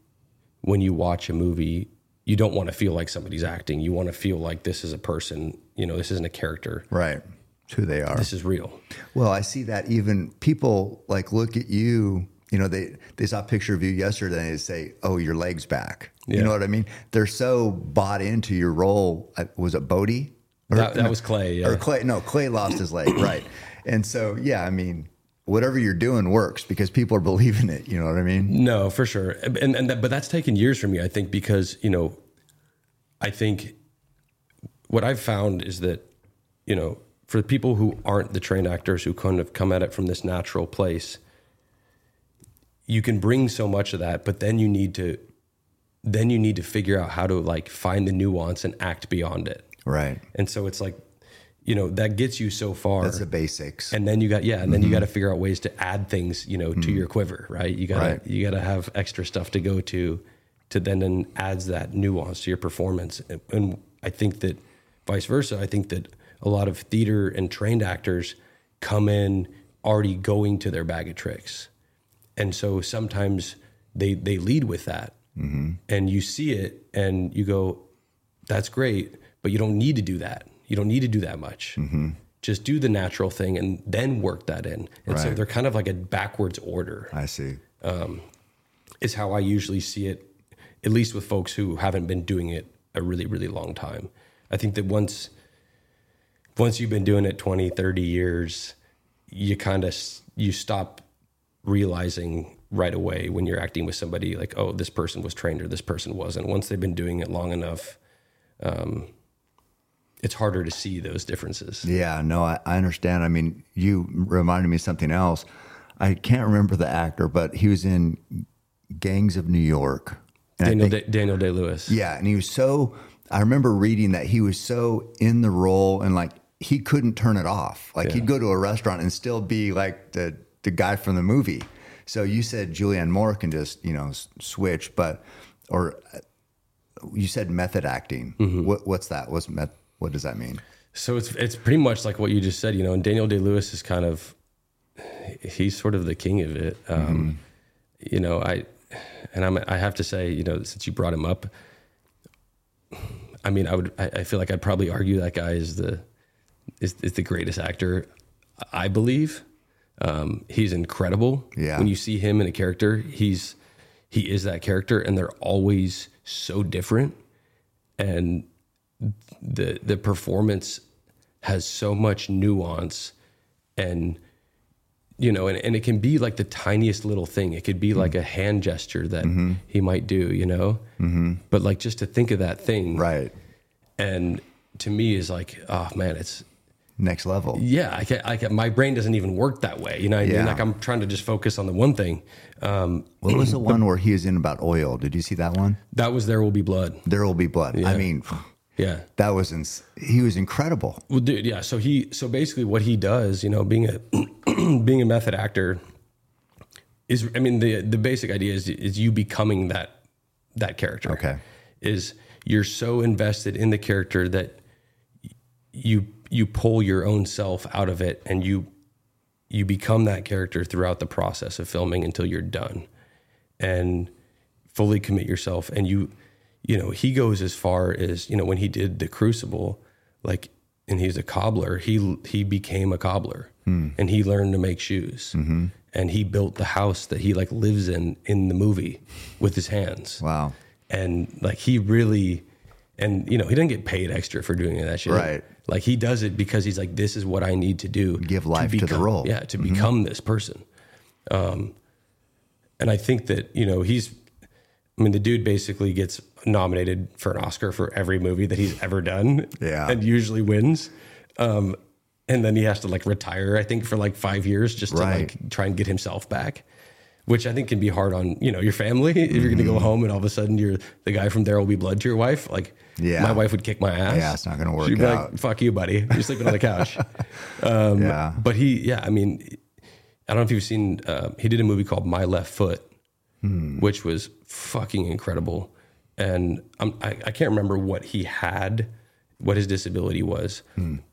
when you watch a movie. You don't want to feel like somebody's acting. You want to feel like this is a person. You know, this isn't a character. Right, it's who they are. This is real. Well, I see that even people like look at you. You know, they they saw a picture of you yesterday and they say, "Oh, your legs back." You know what I mean? They're so bought into your role. Was it Bodie? Or- That, that was Clay. Yeah. Or Clay? No, Clay lost his leg, (coughs) right? And so, yeah, I mean, whatever you're doing works because people are (laughs) believing it. You know what I mean? No, for sure. And and that, but that's taken years for me. I think because you know, I think what I've found is that you know, for people who aren't the trained actors who kind of come at it from this natural place, you can bring so much of that, but then you need to then you need to figure out how to like find the nuance and act beyond it. Right. And so it's like, you know, that gets you so far. That's the basics. and then you got yeah and then you mm-hmm. got to figure out ways to add things you know to mm. your quiver right? You got to Right. you got to have extra stuff to go to to then then adds that nuance to your performance. And, and i think that vice versa. I think that a lot of theater and trained actors come in already going to their bag of tricks. And so sometimes they they lead with that. Mm-hmm. And you see it and you go that's great but you don't need to do that you don't need to do that much. Just do the natural thing and then work that in. And so they're kind of like a backwards order I see. is how i usually see it at least with folks who haven't been doing it a really really long time. I think that once once you've been doing it 20 30 years you kind of you stop realizing right away when you're acting with somebody like oh this person was trained or this person wasn't. Once they've been doing it long enough um, it's harder to see those differences Yeah, no, I, I understand. I mean, you reminded me of something else. I can't remember the actor, but he was in Gangs of New York. Daniel, think- Day, daniel day lewis yeah, and he was so. I remember reading that he was so in the role and like he couldn't turn it off. Like he'd go to a restaurant and still be like the the guy from the movie. So you said Julianne Moore can just you know switch, but or uh, you said method acting. What, what's that? What's met? What does that mean? So it's it's pretty much like what you just said, you know. And Daniel Day Lewis is kind of he's sort of the king of it. Um, You know, I and I'm I have to say, you know, since you brought him up, I mean, I would I, I feel like I'd probably argue that guy is the is, is the greatest actor. I believe um, he's incredible. Yeah. When you see him in a character, he's he is that character, and they're always so different and the the performance has so much nuance and you know and, and it can be like the tiniest little thing it could be Mm-hmm. like a hand gesture that he might do you know mm-hmm. but like just to think of that thing Right. and to me is like oh man it's Next level. yeah I can, I can, my brain doesn't even work that way you know what I mean? Yeah. like i'm trying to just focus on the one thing um, What was the one where he was in about oil? Did you see that one? that was there will be blood There will be blood. I mean, yeah that was ins- he was incredible. Well, dude, yeah. So he, so basically, what he does, you know, being a (clears throat) being a method actor, is, I mean, the the basic idea is is you becoming that that character. Okay. Is you're so invested in the character that you you pull your own self out of it and you you become that character throughout the process of filming until you're done and fully commit yourself and you you know he goes as far as you know when he did the crucible like and he's a cobbler he he became a cobbler and he learned to make shoes and he built the house that he like lives in in the movie with his hands Wow. and like he really and you know he doesn't get paid extra for doing that shit Right. like he does it because he's like this is what i need to do Give life to the become- role. Mm-hmm. yeah to become this person um and i think that you know he's i mean the dude basically gets nominated for an oscar for every movie that he's ever done Yeah. and usually wins um and then he has to like retire i think for like five years just to Right. like try and get himself back which I think can be hard on you know your family if you're going to Mm-hmm. go home and all of a sudden you're the guy from There Will Be Blood to your wife. Like, Yeah. my wife would kick my ass. Yeah, it's not gonna work She'd be out. like, "Fuck you, buddy. You're sleeping on the couch." (laughs) Um, yeah. But he, yeah, I mean, I don't know if you've seen. Uh, he did a movie called My Left Foot, Which was fucking incredible. And I'm, I, I can't remember what he had, what his disability was,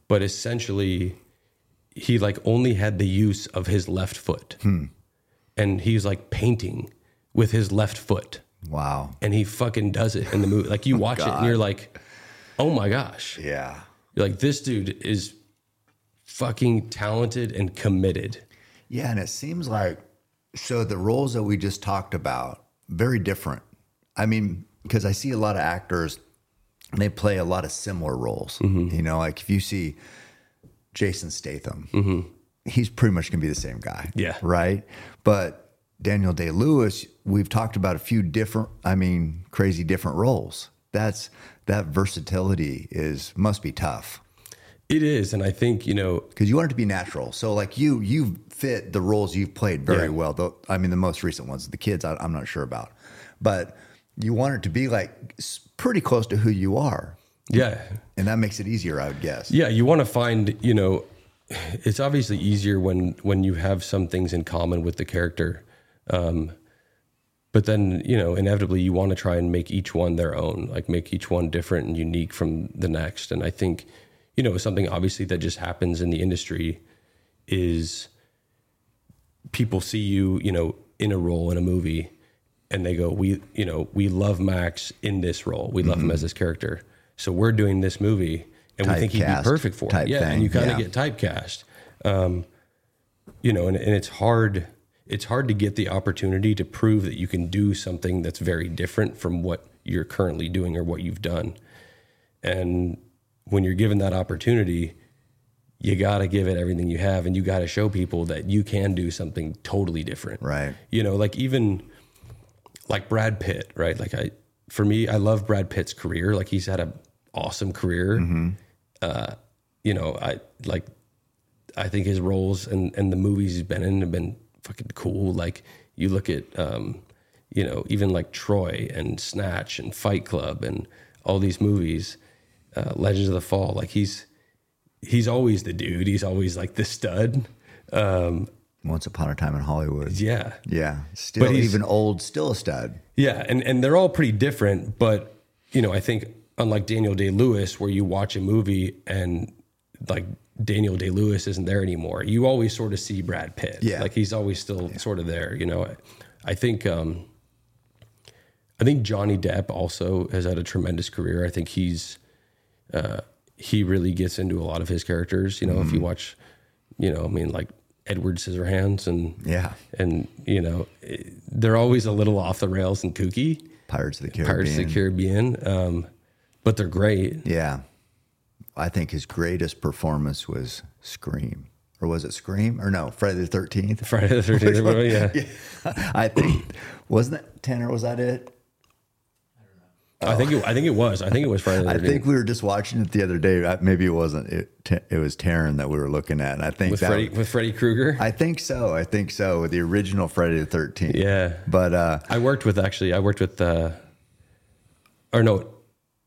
but essentially, he like only had the use of his left foot, and he's like painting with his left foot, Wow. and he fucking does it in the movie. Like you (laughs) oh, watch it, and you're like, oh my gosh, Yeah. you're like this dude is fucking talented and committed. Yeah, and it seems like so the roles that we just talked about very different. I mean, because I see a lot of actors, they play a lot of similar roles. Mm-hmm. You know, like if you see Jason Statham, mm-hmm. he's pretty much gonna be the same guy. Yeah. right. But Daniel Day Lewis, we've talked about a few different, I mean, crazy different roles. That's that versatility is must be tough It is, and I think you know, because you want it to be natural. So like you, you fit the roles you've played very Yeah. well. Though I mean, the most recent ones, the kids, I, I'm not sure about, but you want it to be like pretty close to who you are, yeah, and that makes it easier, I would guess. yeah. You want to find, you know, it's obviously easier when when you have some things in common with the character, um, but then you know, inevitably, you want to try and make each one their own, like make each one different and unique from the next. And I think, you know, something obviously that just happens in the industry is people see you, you know, in a role in a movie and they go, we, you know, we love Max in this role. We love him as this character. So we're doing this movie and we think he'd be perfect for it. Yeah. thing, And you kind yeah. of get typecast. Um, you know, and, and it's hard, it's hard to get the opportunity to prove that you can do something that's very different from what you're currently doing or what you've done. And when you're given that opportunity, you got to give it everything you have and you got to show people that you can do something totally different. Right. You know, like even like Brad Pitt, right? Like I, for me, I love Brad Pitt's career. Like he's had an awesome career. Uh, you know, I like, I think his roles and, and the movies he's been in have been fucking cool. Like you look at, um, you know, even like Troy and Snatch and Fight Club and all these movies, uh, Legends of the Fall. Like he's, he's always the dude. He's always like the stud. Um, Once upon a time in Hollywood. yeah. Yeah. Still even old, still a stud. Yeah, and and they're all pretty different, but you know, I think unlike Daniel Day Lewis, where you watch a movie and like Daniel Day Lewis isn't there anymore, you always sort of see Brad Pitt. Yeah. like he's always still sort of there. You know, I think um, I think Johnny Depp also has had a tremendous career. I think he's uh, he really gets into a lot of his characters. You know, if you watch, you know, I mean, like Edward Scissorhands and Yeah. and you know they're always a little off the rails and kooky. Pirates of the Caribbean. Pirates of the Caribbean, um, but they're great. Yeah. I think his greatest performance was Scream. Or was it Scream? Or no, Friday the 13th? Friday the Thirteenth. (laughs) Yeah. (laughs) I think, wasn't it, Tanner, was that it? I think it, I think it was. I think it was Friday the I think we were just watching it the other day. Maybe it wasn't. It, it was Taryn that we were looking at. And I think with that Freddy with Freddy Krueger. I think so. I think so. With the original Friday the 13th. Yeah. But uh, I worked with actually. I worked with, uh, or no,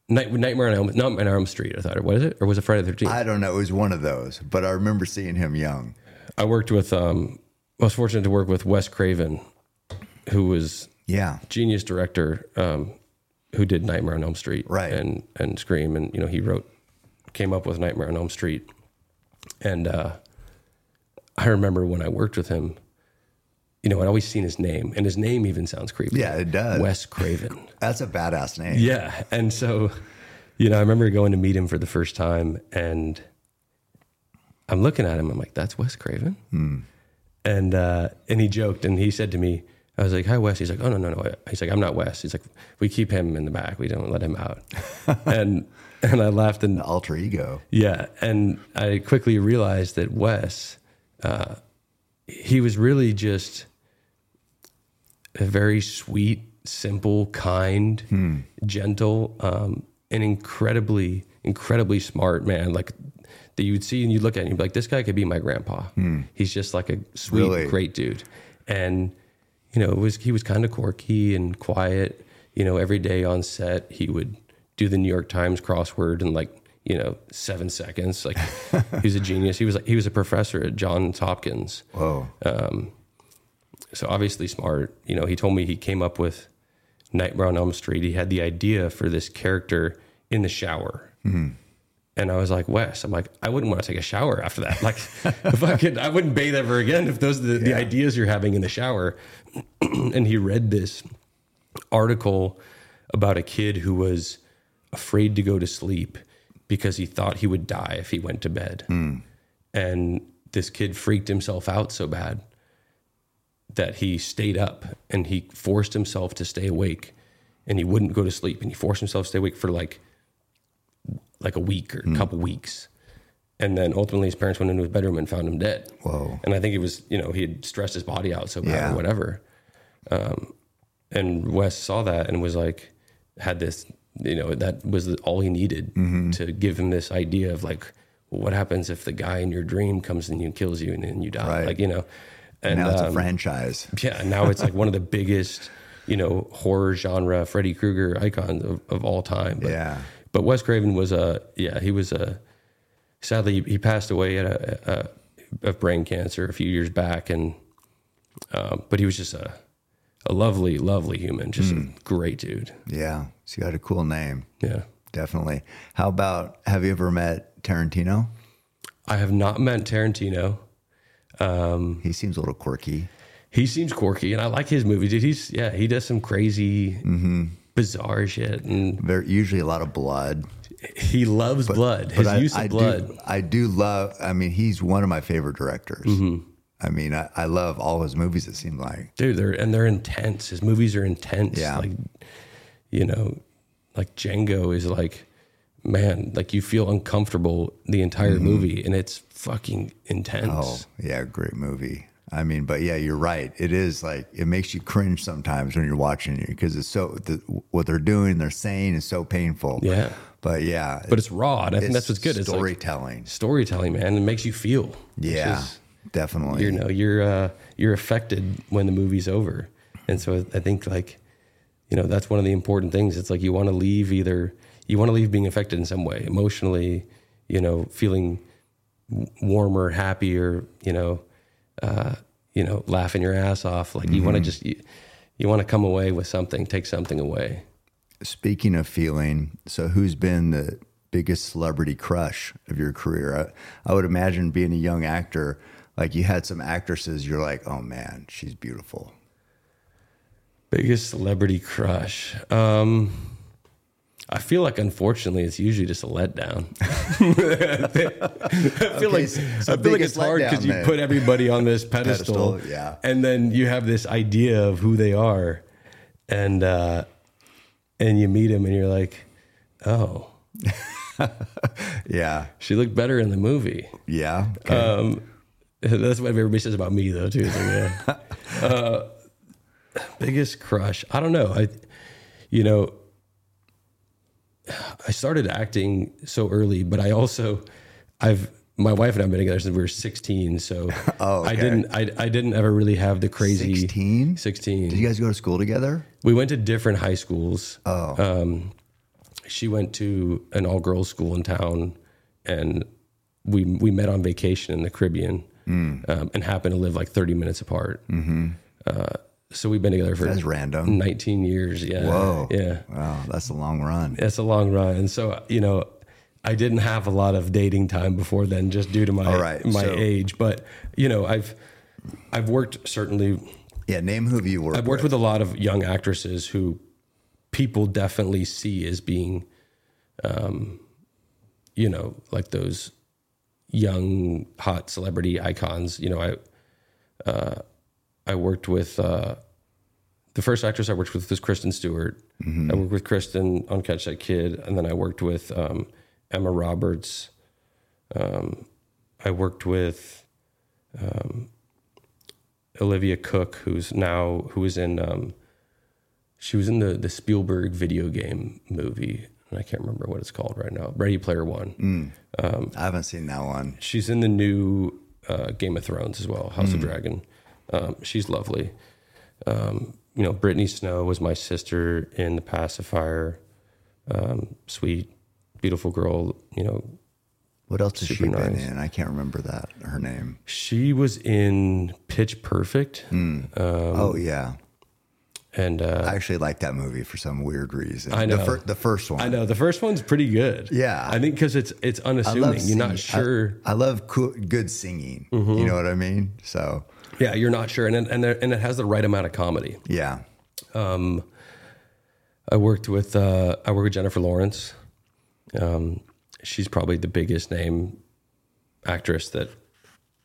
Night, Nightmare on Elm, Nightmare on Elm Street. I thought it was it, or was it Friday the Thirteenth? I don't know. It was one of those. But I remember seeing him young. I worked with. Um, I was fortunate to work with Wes Craven, who was Yeah. genius director, um, who did Nightmare on Elm Street, Right. and and Scream, and you know he wrote, came up with Nightmare on Elm Street, and uh, I remember when I worked with him. You know, I'd always seen his name, and his name even sounds creepy. Yeah, it does. Wes Craven. (laughs) That's a badass name. Yeah. And so, you know, I remember going to meet him for the first time and I'm looking at him. I'm like, that's Wes Craven. And, uh, and he joked and he said to me, I was like, hi, Wes. He's like, oh, no, no, no. He's like, I'm not Wes. He's like, we keep him in the back. We don't let him out. (laughs) and, and I laughed and Alter ego. yeah, and I quickly realized that Wes, uh, he was really just a very sweet, simple, kind, gentle, um, and incredibly, incredibly smart man. Like that you would see and you'd look at him, you'd be like, this guy could be my grandpa. He's just like a sweet, Really? great dude. And you know, it was he was kind of quirky and quiet. You know, every day on set, he would do the New York Times crossword in like you know seven seconds. Like (laughs) he was a genius. He was like he was a professor at Johns Hopkins. Whoa. Um, so obviously smart. You know, he told me he came up with Nightmare on Elm Street. He had the idea for this character in the shower. Mm-hmm. And I was like, Wes, I'm like, I wouldn't want to take a shower after that. Like, if I could, I wouldn't bathe ever again if those are the, the ideas you're having in the shower. (clears throat) and he read this article about a kid who was afraid to go to sleep because he thought he would die if he went to bed. Hmm. And this kid freaked himself out so bad that he stayed up and he forced himself to stay awake and he wouldn't go to sleep. And he forced himself to stay awake for like like a week or a hmm. couple weeks and then ultimately his parents went into his bedroom and found him dead Whoa. and i think it was you know he had stressed his body out so bad Yeah. or whatever um, and wes saw that and was like had this you know that was all he needed Mm-hmm. to give him this idea of like well, what happens if the guy in your dream comes in you and kills you and then you die Right. like you know and now it's a um, franchise. yeah, now it's like (laughs) one of the biggest, you know, horror genre Freddy Krueger icons of, of all time. But, Yeah. But Wes Craven was a yeah, he was a sadly he passed away at a, a of brain cancer a few years back, and um, but he was just a a lovely, lovely human, just Hmm. a great dude. Yeah. He's got a cool name. Yeah. Definitely. How about, have you ever met Tarantino? I have not met Tarantino. Um, He seems a little quirky. he seems quirky, and I like his movies. Dude, he's yeah, he does some crazy, bizarre shit, and Very, usually a lot of blood. He loves blood. His I, use of I blood. Do, I do love, I mean, he's one of my favorite directors. Mm-hmm. I mean, I, I love all his movies, it seems like. dude they're and they're intense his movies are intense Yeah. like you know like django is like man like you feel uncomfortable the entire movie and it's fucking intense Mm-hmm. Oh, yeah, great movie. I mean, but yeah, you're right. It is like it makes you cringe sometimes when you're watching it because it's so the, what they're doing, they're saying is so painful. Yeah. But yeah, but it's raw. And i think that's what's good. It's like storytelling. storytelling man. It makes you feel. Yeah, is, definitely. you know you're uh you're affected when the movie's over. And so i think like you know that's one of the important things. It's like you want to leave either you want to leave being affected in some way emotionally you know feeling warmer happier you know uh you know laughing your ass off. Like you want to Mm-hmm. just you, you want to come away with something take something away Speaking of feeling, so who's been the biggest celebrity crush of your career? I, I would imagine being a young actor, like you had some actresses, you're like, oh man, she's beautiful. biggest celebrity crush um I feel like, unfortunately, it's usually just a letdown. (laughs) I feel like so- I feel like it's hard because you put everybody on this (laughs) pedestal, Pedestal, yeah. and then you have this idea of who they are, and uh, and you meet him and you're like, Oh, (laughs) Yeah. she looked better in the movie. Yeah. Okay. Um, that's what everybody says about me, though, too. Like, yeah. (laughs) uh, biggest crush? I don't know. I, you know, I started acting so early, but I also, I've my wife and I've been together since we were 16. So (laughs) Oh, I didn't, I, I didn't ever really have the crazy 16? 16. Did you guys go to school together? We went to different high schools. Oh. Um, she went to an all girls school in town, and we we met on vacation in the Caribbean, Mm. um, and happened to live like thirty minutes apart. Mm-hmm. Uh, so we've been together for That's random. nineteen years. Yeah. Whoa. Yeah. Wow. That's a long run. That's a long run, and so you know. I didn't have a lot of dating time before then, just due to my right, my so- age. But you know, I've I've worked certainly Yeah. Name who you worked I've worked with. with a lot of young actresses who people definitely see as being, um, you know, like those young hot celebrity icons. You know, I uh, I worked with uh, the first actress I worked with was Kristen Stewart. I worked with Kristen on Catch That Kid, and then I worked with um, Emma Roberts. Um, I worked with Olivia Cooke, who's now who was in um, she was in the the Spielberg video game movie, and I can't remember what it's called right now. Ready Player One. I haven't seen that one. She's in the new uh, Game of Thrones as well, House of Dragon. Um, she's lovely. Um, you know, Brittany Snow was my sister in The Pacifier. Um, sweet, beautiful girl. You know, What else has she Super been nice. in? I can't remember that. Her name. she was in Pitch Perfect, oh yeah. and uh, I actually like that movie for some weird reason. I The, know. fir- the first one. I know the first one's pretty good. Yeah. I think because it's it's unassuming. You're not singing. I- sure. I, love cool, good singing. Mm-hmm. You know what I mean? So yeah, you're not sure, and it- and there, and it has the right amount of comedy. yeah. I worked with uh, I worked with Jennifer Lawrence. Um, she's probably the biggest name actress that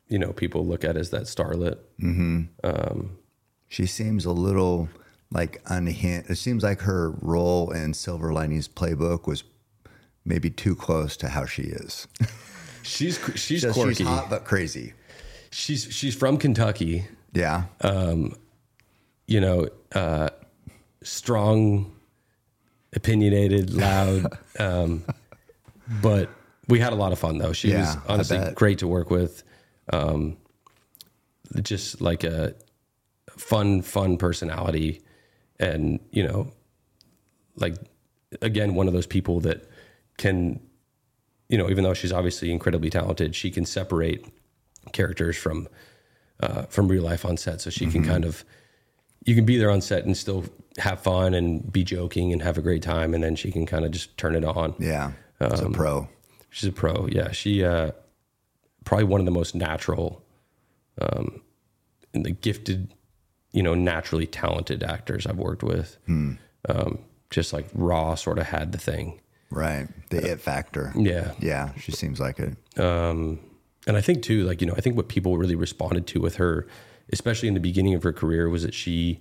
you know people look at as that starlet. She seems a little like unhinged. It seems like her role in Silver Linings Playbook was maybe too close to how she is. (laughs) She's she's Just- quirky. she's hot but crazy. She's she's from Kentucky. Yeah. You know, uh, strong, opinionated, loud. (laughs) um, but we had a lot of fun though. She Yeah, was honestly great to work with. Um, just like a fun, fun personality, and you know, like again, one of those people that can, you know, even though she's obviously incredibly talented, she can separate characters from uh, from real life on set, so she Mm-hmm. can kind of you can be there on set and still have fun and be joking and have a great time, and then she can kind of just turn it on. yeah. Um, a pro. She's a pro. Yeah, she uh, probably one of the most natural, um, and the gifted, you know, naturally talented actors I've worked with. Hmm. Um, just like raw, sort of had the thing. Right. The it factor. Yeah, Yeah. She seems like it. and I think too, like you know, I think what people really responded to with her, especially in the beginning of her career, was that she,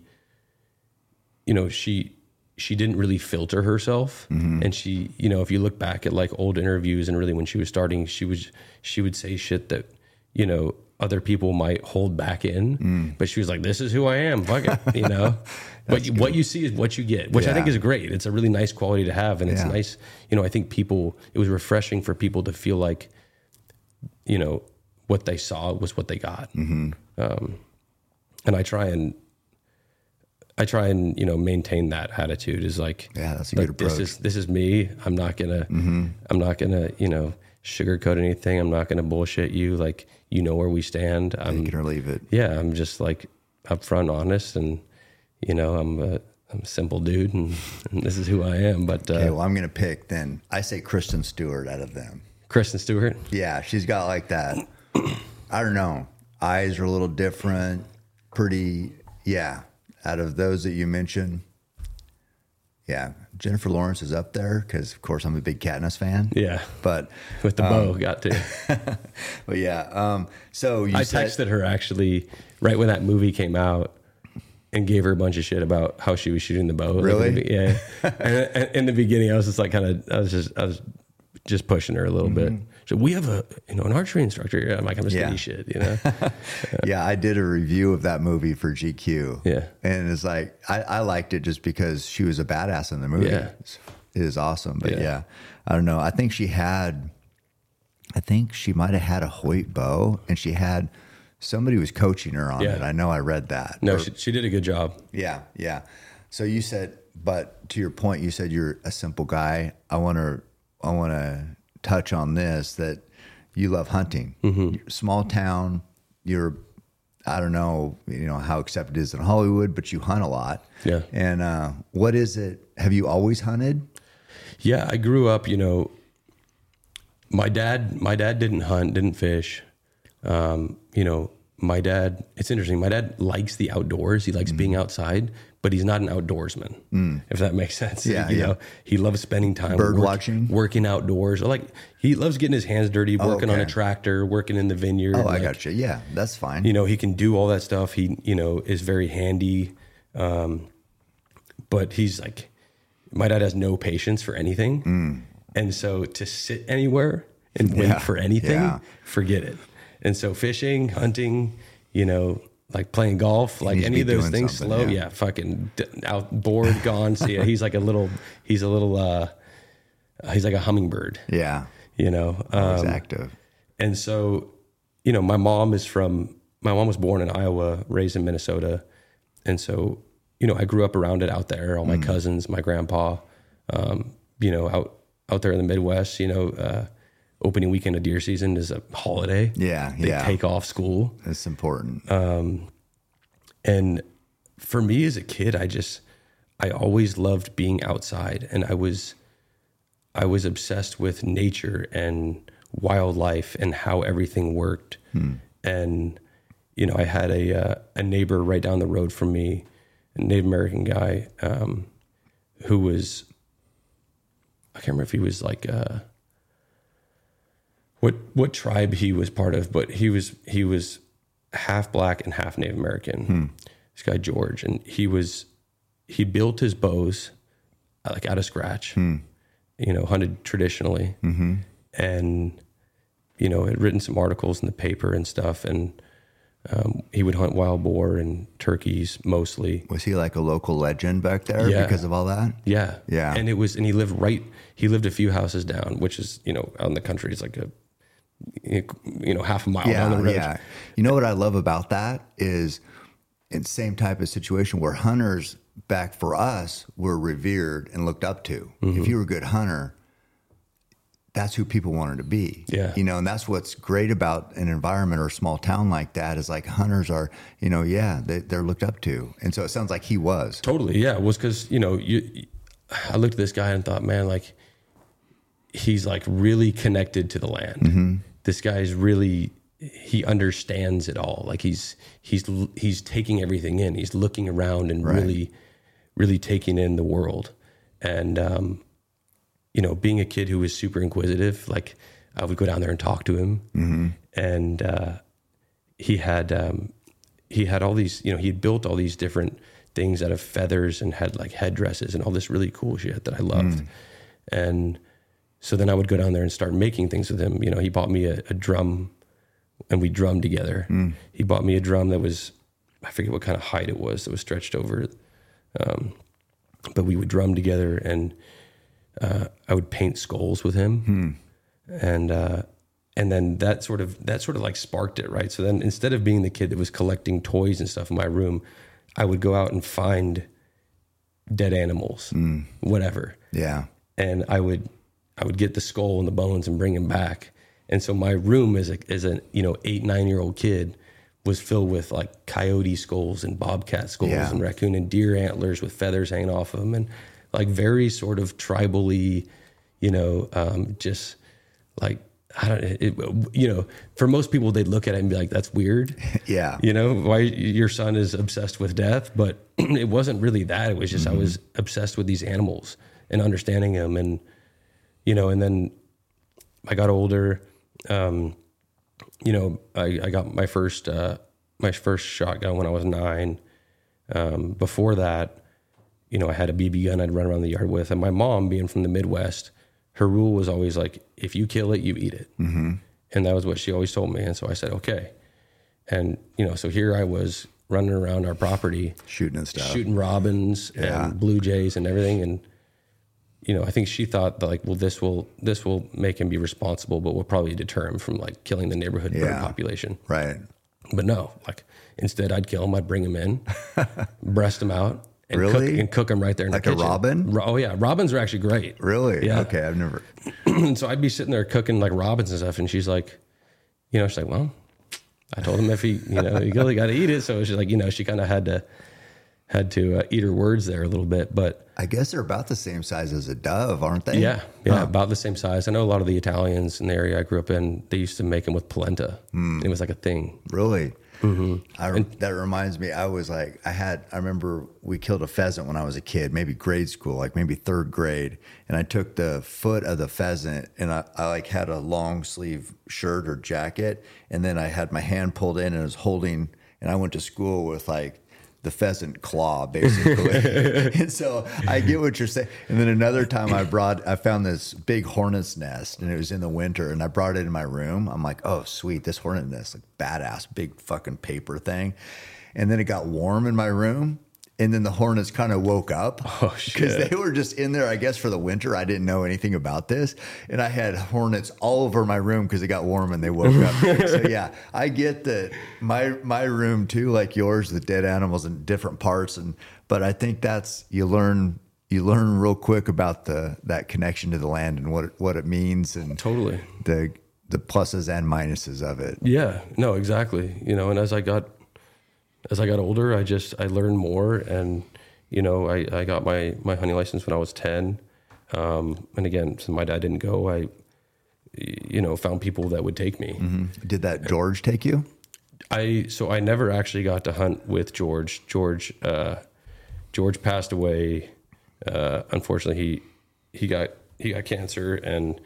you know, she she didn't really filter herself, mm-hmm. and she, you know, if you look back at like old interviews and really when she was starting, she was she would say shit that, you know. Other people might hold back in, mm. but she was like, "This is who I am." Fuck it, you know. (laughs) but you, what you see is what you get, which I think is great. It's a really nice quality to have, and it's Yeah. nice. You know, I think people. It was refreshing for people to feel like you know what they saw was what they got mm-hmm. um, and i try and i try and you know maintain that attitude is like Yeah, that's a like, good this is this is me i'm not gonna i'm not gonna you know sugarcoat anything i'm not gonna bullshit you like you know where we stand i'm Take it or leave it. yeah i'm just like upfront honest and you know i'm a i'm a simple dude and, (laughs) and this is who i am but uh, Okay, well, I'm going to pick then. I say Kristen Stewart out of them. kristen stewart Yeah, she's got like that. (clears throat) I don't know. Eyes are a little different. Pretty, yeah. Out of those that you mentioned, yeah, Jennifer Lawrence is up there because, of course, I'm a big Katniss fan. yeah But, with the bow got to (laughs) but yeah. Um, so you I said, texted her actually right when that movie came out. and gave her a bunch of shit about how she was shooting the bow. Really? the- yeah. (laughs) and, and in the beginning, I was just like, kind of, I was just, I was just pushing her a little bit. So we have a, you know, an archery instructor. Yeah, I'm like, I'm a Mm-hmm. Yeah. shit, you know. (laughs) yeah, I did a review of that movie for GQ. Yeah. and it's like I, I liked it just because she was a badass in the movie. Yeah. it is awesome. But Yeah. yeah. I don't know. I think she had, I think she might have had a Hoyt bow, and she had somebody was coaching her on Yeah. it. I know I read that. No, Or- she, she did a good job. Yeah, yeah. So you said, but to your point, you said you're a simple guy. I want to, I want to touch on this that you love hunting. Mm-hmm. Small town. You're, I don't know, you know how accepted it is in Hollywood, but you hunt a lot. Yeah. And uh, what is it? Have you always hunted? Yeah, I grew up, you know, my dad, my dad didn't hunt, didn't fish. Um, you know, my dad, it's interesting. My dad likes the outdoors. He likes being outside, but he's not an outdoorsman, if that makes sense. Yeah, you yeah. know, he loves spending time Bird work- watching? working outdoors. Like he loves getting his hands dirty, working on a tractor, working in the vineyard. Oh, I like, got you. Yeah, that's fine. you know he can do all that stuff he you know is very handy um but he's like my dad has no patience for anything and so to sit anywhere and wait Mm. Yeah, for anything yeah. forget it and so fishing hunting you know like playing golf like any of those things slow yeah. yeah, fucking out bored gone so yeah he's like a little he's a little uh he's like a hummingbird yeah, you know um, active. and so, you know, my mom is from, my mom was born in Iowa, raised in Minnesota. And so, you know, I grew up around it out there, all my Mm. cousins, my grandpa, um, you know, out, out there in the Midwest, you know, uh, opening weekend of deer season is a holiday. Yeah, They yeah. take off school. That's important. And for me as a kid, I just, I always loved being outside and I was, I was obsessed with nature and wildlife and how everything worked. And, you know, I had a, uh, a neighbor right down the road from me, a Native American guy, um, who was, I can't remember if he was like, uh, what, what tribe he was part of, but he was, he was half black and half Native American. This guy, George, and he was, he built his bows uh, like out of scratch you know, hunted traditionally, and you know, had written some articles in the paper and stuff. And um, he would hunt wild boar and turkeys mostly. Was he like a local legend back there Yeah. because of all that? Yeah, Yeah. And it was, and he lived right. He lived a few houses down, which is you know, out in the country, it's like a you know half a mile down the Yeah, road. yeah. You know what I love about that is in same type of situation where hunters back for us were revered and looked up to. Mm-hmm. If you were a good hunter, that's who people wanted to be. Yeah. You know, and that's what's great about an environment or a small town like that is like hunters are, you know, yeah, they, they're looked up to. And so it sounds like he was. Totally, yeah. It was because you know you. I looked at this guy and thought, man, like he's like really connected to the land. This guy's really he understands it all. Like he's he's he's taking everything in. He's looking around and really really taking in the world. And um, you know, being a kid who was super inquisitive, like I would go down there and talk to him, and uh, he had um, he had all these, you know, he had built all these different things out of feathers and had like headdresses and all this really cool shit that I loved. And so then I would go down there and start making things with him. You know, he bought me a, a drum and we drummed together. He bought me a drum that was, I forget what kind of height it was that was stretched over. Um, but we would drum together and uh, I would paint skulls with him. And, uh, and then that sort of that sort of like sparked it right so then instead of being the kid that was collecting toys and stuff in my room i would go out and find dead animals whatever Yeah. and i would i would get the skull and the bones and bring them back and so my room as a as a you know eight nine year old kid was filled with like coyote skulls and bobcat skulls Yeah. and raccoon and deer antlers with feathers hanging off of them and like very sort of tribally you know um, just like I don't it, you know for most people they'd look at it and be like that's weird (laughs) Yeah. you know why your son is obsessed with death but (clears throat) it wasn't really that it was just i was obsessed with these animals and understanding them and you know and then i got older um, you know I, I got my first uh, my first shotgun when i was nine Um, before that, you know, I had a BB gun I'd run around the yard with, and my mom, being from the Midwest, her rule was always like, if you kill it, you eat it, mm-hmm. and that was what she always told me. And so I said, okay. And you know, so here I was running around our property, Shooting and stuff. shooting robins Yeah. and blue jays and everything, and you know, I think she thought that like, well, this will this will make him be responsible, but will probably deter him from like killing the neighborhood bird population. Right. But no, like instead, I'd kill him. I'd bring him in, (laughs) breast him out, and cook Really? and cook him right there in Like the a robin? Oh yeah, robins are actually great. Really? Yeah. Okay. I've never. (clears throat) So I'd be sitting there cooking like robins and stuff, and she's like, you know, she's like, well, I told him if he, you know, you really got to eat it. So she's like, you know, she kind of had to had to uh, eat her words there a little bit, but I guess they're about the same size as a dove, aren't they? yeah, yeah, about the same size. I know a lot of the Italians in the area I grew up in, they used to make them with polenta. Hmm. It was like a thing. Really? I, that reminds me. I was like, I had. I remember we killed a pheasant when I was a kid, maybe grade school, like maybe third grade, and I took the foot of the pheasant and I, I like had a long sleeve shirt or jacket, and then I had my hand pulled in and I was holding, and I went to school with like the pheasant claw basically. (laughs) And so i get what you're saying. And then another time i brought i found this big hornet's nest and it was in the winter and i brought it in my room. I'm like oh sweet this hornet nest like badass big fucking paper thing. And then it got warm in my room and then the hornets kind of woke up. (laughs) Oh, because shit. they were just in there i guess for the winter. I didn't know anything about this. And i had hornets all over my room because it got warm and they woke up. (laughs) So yeah i get that my my room too like yours the dead animals in different parts. And but i think that's you learn you learn real quick about the that connection to the land and what it, what it means and Totally. the the pluses and minuses of it. Yeah, no, exactly. You know, and as I got as I got older, I just I learned more, and you know, I I got my my hunting license when I was ten, um, and again, since my dad didn't go, I you know found people that would take me. did that george take you I so I never actually got to hunt with George. George uh, George passed away. Uh, unfortunately, he he got he got cancer and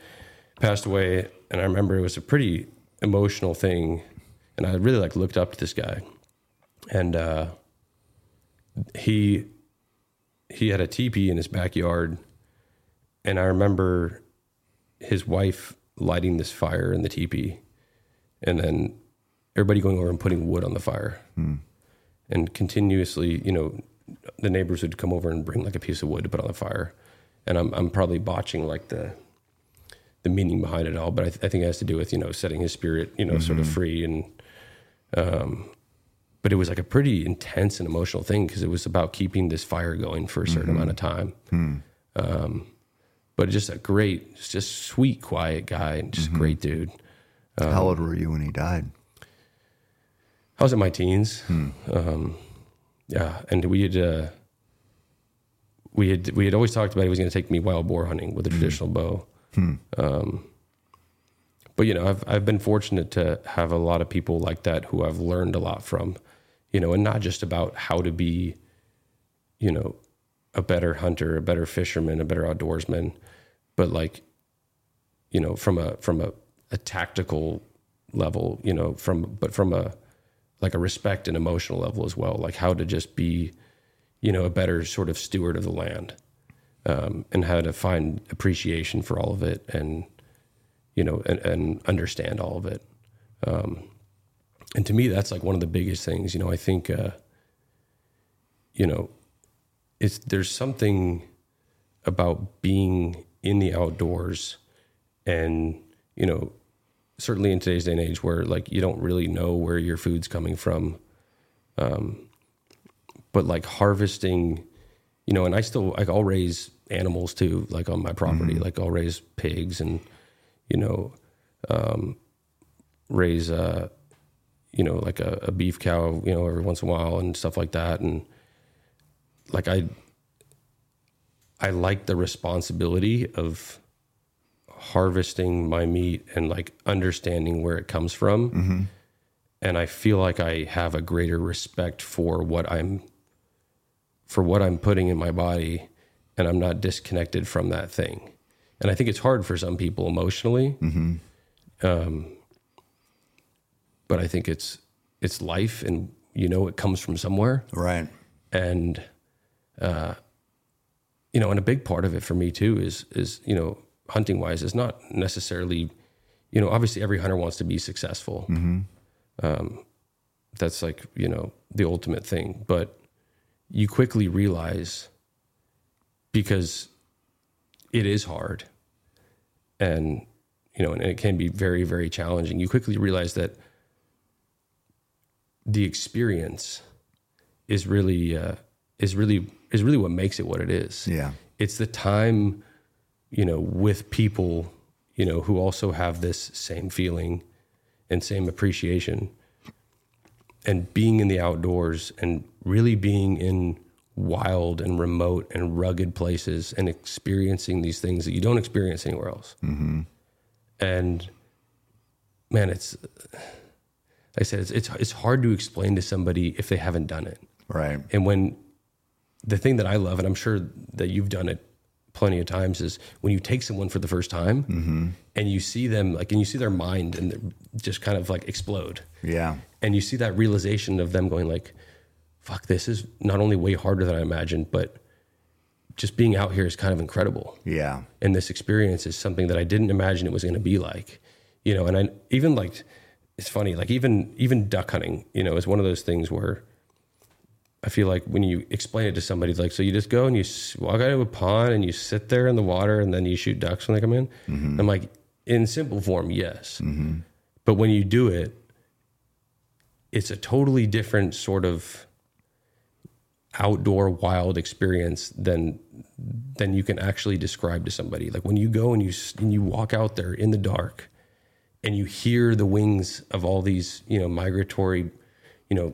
passed away. And I remember it was a pretty emotional thing. And I really like looked up to this guy. And uh, he he had a teepee in his backyard. And I remember his wife lighting this fire in the teepee, and then everybody going over and putting wood on the fire, and continuously, you know, the neighbors would come over and bring like a piece of wood to put on the fire, and I'm I'm probably botching like the the meaning behind it all, but I, th- I think it has to do with you know setting his spirit, you know, sort of free and. Um, but it was like a pretty intense and emotional thing because it was about keeping this fire going for a certain amount of time. Um, but just a great, just sweet, quiet guy, and just a great dude. how old were you when he died I was in my teens. Um, yeah, and we had uh, we had we had always talked about he was going to take me wild boar hunting with a traditional bow. Um, but you know, I've I've been fortunate to have a lot of people like that who I've learned a lot from. You know, and not just about how to be, you know, a better hunter, a better fisherman, a better outdoorsman, but like, you know, from a from a, a tactical level, you know, from but from a like a respect and emotional level as well, like how to just be, you know, a better sort of steward of the land, um, and how to find appreciation for all of it, and you know, and, and understand all of it. Um, and to me, that's like one of the biggest things. You know, I think, uh, you know, it's there's something about being in the outdoors, and you know, certainly in today's day and age where like you don't really know where your food's coming from um but like harvesting you know and i still like i'll raise animals too like on my property like i'll raise pigs and you know um raise uh you know like a, a beef cow you know every once in a while and stuff like that and like i i like the responsibility of harvesting my meat and like understanding where it comes from. And I feel like I have a greater respect for what I'm for what I'm putting in my body and I'm not disconnected from that thing. And I think it's hard for some people emotionally. Um, but I think it's it's life and you know it comes from somewhere. Right. And uh, you know, and a big part of it for me too is is you know hunting wise is not necessarily you know obviously every hunter wants to be successful. Um, that's like you know the ultimate thing, but you quickly realize because it is hard and you know and it can be very very challenging. You quickly realize that the experience is really uh, is really is really what makes it what it is. Yeah. it's the time you know with people you know who also have this same feeling and same appreciation and being in the outdoors and really being in wild and remote and rugged places and experiencing these things that you don't experience anywhere else. And man it's like i said it's, it's it's hard to explain to somebody if they haven't done it Right. and when the thing that I love, and I'm sure that you've done it plenty of times, is when you take someone for the first time mm-hmm. and you see them like, and you see their mind and just kind of like explode, Yeah. and you see that realization of them going like, "Fuck, this is not only way harder than I imagined, but just being out here is kind of incredible." Yeah. and this experience is something that I didn't imagine it was going to be like, you know. And I even like, it's funny, like even even duck hunting, you know, is one of those things where I feel like when you explain it to somebody, like, so you just go and you walk out of a pond and you sit there in the water and then you shoot ducks when they come in. Mm-hmm. I'm like, in simple form, yes, mm-hmm. but when you do it, it's a totally different sort of outdoor wild experience than than you can actually describe to somebody. Like when you go and you and you walk out there in the dark and you hear the wings of all these, you know, migratory, you know,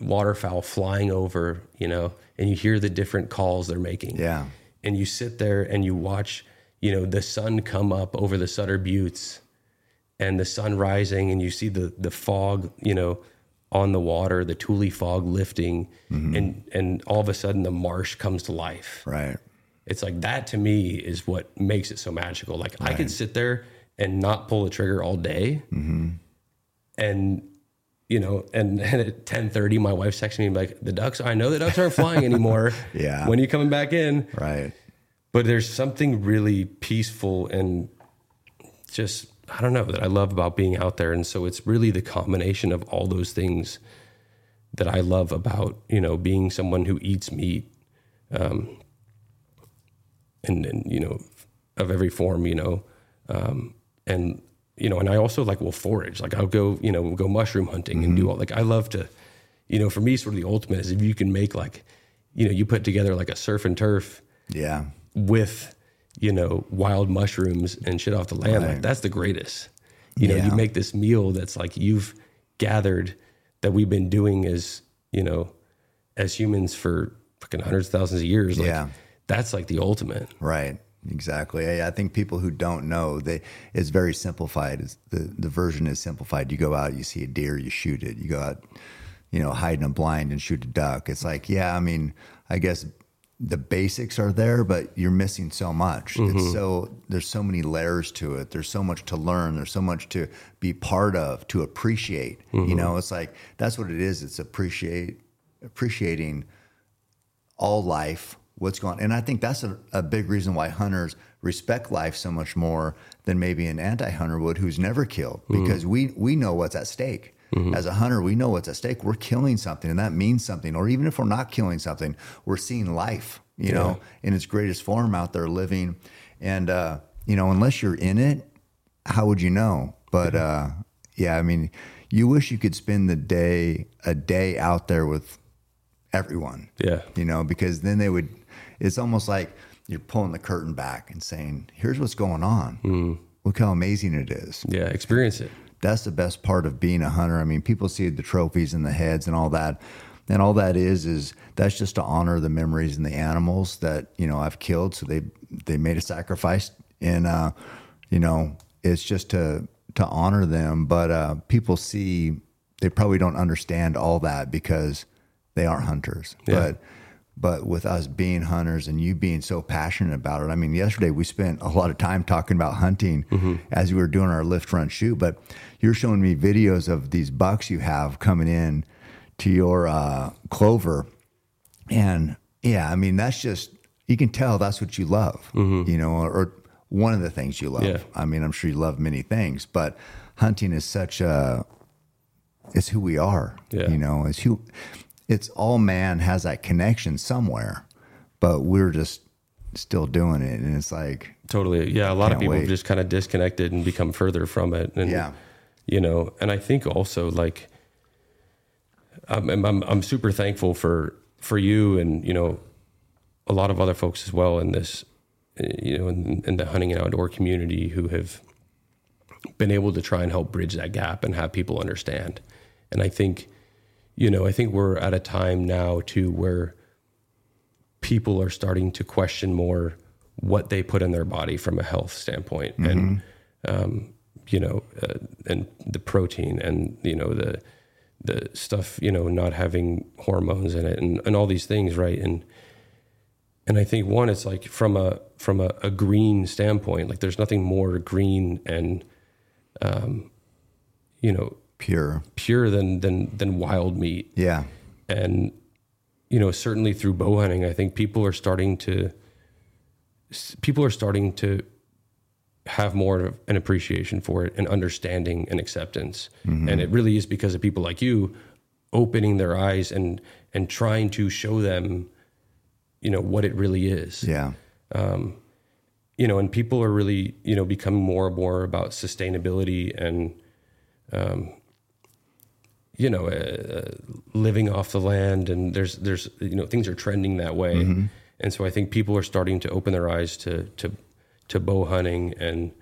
waterfowl flying over, you know, and you hear the different calls they're making. Yeah. And you sit there and you watch, you know, the sun come up over the Sutter Buttes and the sun rising and you see the the fog, you know, on the water, the tule fog lifting mm-hmm. and and all of a sudden the marsh comes to life. Right. It's like that to me is what makes it so magical. Like I could sit there and not pull the trigger all day, and you know, and, (laughs) and at ten thirty, my wife's texting me like, "The ducks. I know the ducks aren't flying (laughs) anymore. Yeah. when are you coming back in?" Right. But there's something really peaceful and just I don't know that I love about being out there, and so it's really the combination of all those things that I love about you know being someone who eats meat, um, and and you know of every form, you know, um, and you know, and I also like will forage, like I'll go you know go mushroom hunting and do mm-hmm. all like I love to, you know, for me sort of the ultimate is if you can make like, you know, you put together like a surf and turf Yeah. with you know wild mushrooms and shit off the land like that's the greatest you know Yeah. you make this meal that's like you've gathered that we've been doing as you know as humans for fucking hundreds of thousands of years like Yeah. that's like the ultimate Right. Exactly. I, I think people who don't know, they it's very simplified. It's, the the version is simplified. You go out, you see a deer, you shoot it. You go out, you know, hide in a blind and shoot a duck. It's like, yeah, I mean, I guess the basics are there, but you're missing so much. It's mm-hmm. so there's so many layers to it. There's so much to learn. There's so much to be part of, to appreciate. You mm-hmm. know, it's like that's what it is. It's appreciate appreciating all life, what's going on. And I think that's a, a big reason why hunters respect life so much more than maybe an anti-hunter would who's never killed because we we know what's at stake. As a hunter, we know what's at stake. We're killing something and that means something. Or even if we're not killing something, we're seeing life, you know, in its greatest form out there living. And uh, you know, unless you're in it, how would you know? But uh, yeah, I mean, you wish you could spend the day a day out there with everyone yeah you know, because then they would, it's almost like you're pulling the curtain back and saying, here's what's going on. Look how amazing it is. yeah experience it That's the best part of being a hunter. I mean, people see the trophies and the heads and all that. And all that is is that's just to honor the memories and the animals that you know I've killed. So they they made a sacrifice, and uh, you know it's just to to honor them. But uh, people see they probably don't understand all that because they aren't hunters. But but with us being hunters and you being so passionate about it, I mean, yesterday we spent a lot of time talking about hunting as we were doing our lift run shoot. But you're showing me videos of these bucks you have coming in to your uh, clover, And yeah, I mean, that's just, you can tell that's what you love, you know, or, or one of the things you love. Yeah. I mean, I'm sure you love many things, but hunting is such a, it's who we are, Yeah. you know, it's who, it's all man has that connection somewhere, but we're just still doing it. And it's like, Totally. Yeah. A lot of people wait. just kind of disconnected and become further from it. And, Yeah. you know, and I think also like, I'm, I'm- I'm, super thankful for, for you and, you know, a lot of other folks as well in this, you know, in, in the hunting and outdoor community who have been able to try and help bridge that gap and have people understand. And I think, you know, I think we're at a time now too where people are starting to question more what they put in their body from a health standpoint and um, you know uh, and the protein and you know the the stuff you know not having hormones in it and, and all these things right? And and I think one it's like from a from a, a green standpoint like there's nothing more green and um, you know pure. pure than than than wild meat Yeah. and you know certainly through bow hunting i think people are starting to people are starting to have more of an appreciation for it and understanding and acceptance and it really is because of people like you opening their eyes and and trying to show them you know what it really is Yeah. you know, and people are really, you know, becoming more and more about sustainability and, um, you know, uh, living off the land. And there's, there's, you know, things are trending that way. And so I think people are starting to open their eyes to, to, to bow hunting. And,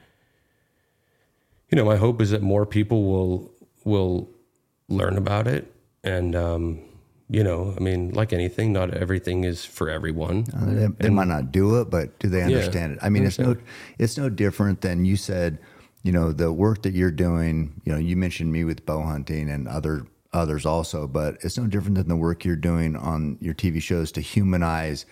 you know, my hope is that more people will, will learn about it. And, um, you know, I mean, like anything, not everything is for everyone. They, they might not do it, but do they understand it? I mean, it's no, it's no different than you said. You know, the work that you're doing. You know, you mentioned me with bow hunting and other others also, but it's no different than the work you're doing on your TV shows to humanize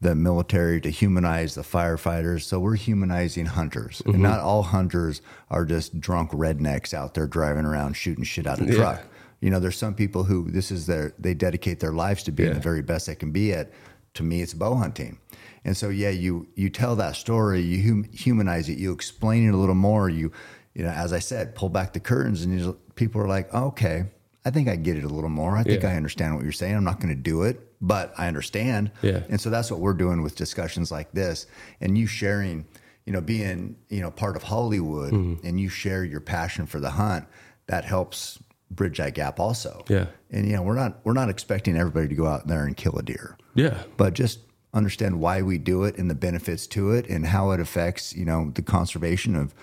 the military, to humanize the firefighters. So we're humanizing hunters, and mm-hmm. not all hunters are just drunk rednecks out there driving around shooting shit out of a Yeah. truck. You know, there's some people who this is their they dedicate their lives to being Yeah. the very best they can be at. To me, it's bow hunting, and so yeah, you you tell that story, you hum, humanize it, you explain it a little more. You you know, as I said, pull back the curtains, and you, people are like, okay, I think I get it a little more. I think Yeah. I understand what you're saying. I'm not going to do it, but I understand. Yeah. And so that's what we're doing with discussions like this, and you sharing, you know, being you know part of Hollywood, Mm-hmm. and you share your passion for the hunt. That helps bridge that gap also. Yeah. And you know, we're not we're not expecting everybody to go out there and kill a deer, Yeah. but just understand why we do it and the benefits to it and how it affects you know the conservation of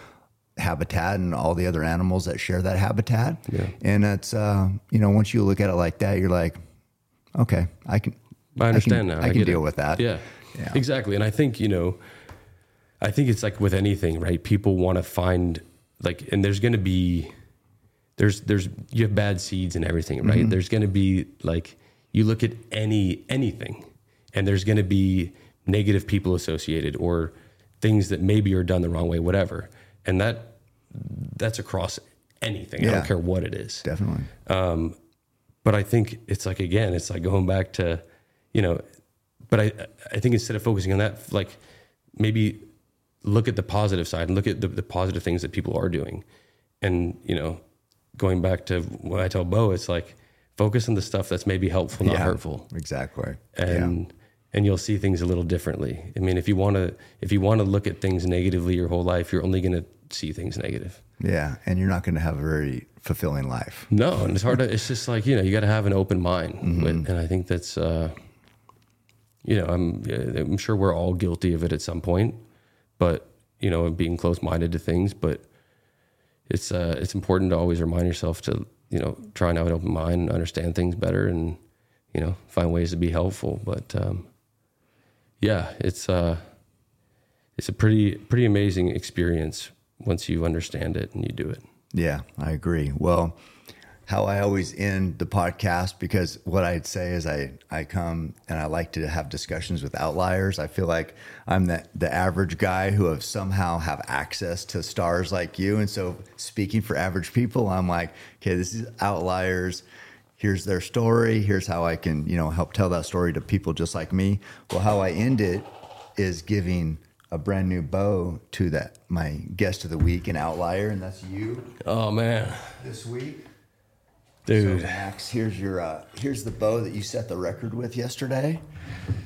habitat and all the other animals that share that habitat. Yeah. And it's uh, you know once you look at it like that, you're like, okay, I can I understand can, now. I can deal it. with that. Yeah. Yeah. Exactly. And I think, you know, I think it's like with anything, right? People want to find like and there's going to be there's there's you have bad seeds and everything, right? Mm-hmm. There's going to be like you look at any anything and there's going to be negative people associated or things that maybe are done the wrong way, whatever. And that that's across anything. I don't care what it is Definitely. Um, but I think it's like again, it's like going back to, you know, but I I think instead of focusing on that, like maybe look at the positive side and look at the, the positive things that people are doing, and you know, going back to what I tell Bo, it's like focus on the stuff that's maybe helpful, not yeah. hurtful, Exactly. and and you'll see things a little differently. I mean, if you want to if you want to look at things negatively your whole life, you're only going to see things negative. yeah. and you're not going to have a very fulfilling life. No, and it's hard to. It's just like you know, you got to have an open mind, with, and I think that's, uh, you know, I'm I'm sure we're all guilty of it at some point, but you know, being close minded to things. But it's uh, it's important to always remind yourself to you know try and have an open mind and understand things better, and you know, find ways to be helpful. But um, yeah, it's uh, it's a pretty pretty amazing experience once you understand it and you do it. Yeah, I agree. Well, how I always end the podcast because what I'd say is I I come and I like to have discussions with outliers. I feel like I'm the the average guy who have somehow have access to stars like you, and so speaking for average people, I'm like, okay, this is outliers. Here's their story. Here's how I can, you know, help tell that story to people just like me. Well, how I end it is giving a brand new bow to that my guest of the week, an outlier, and that's you Oh man, this week. dude. So Max, here's your uh, here's the bow that you set the record with yesterday.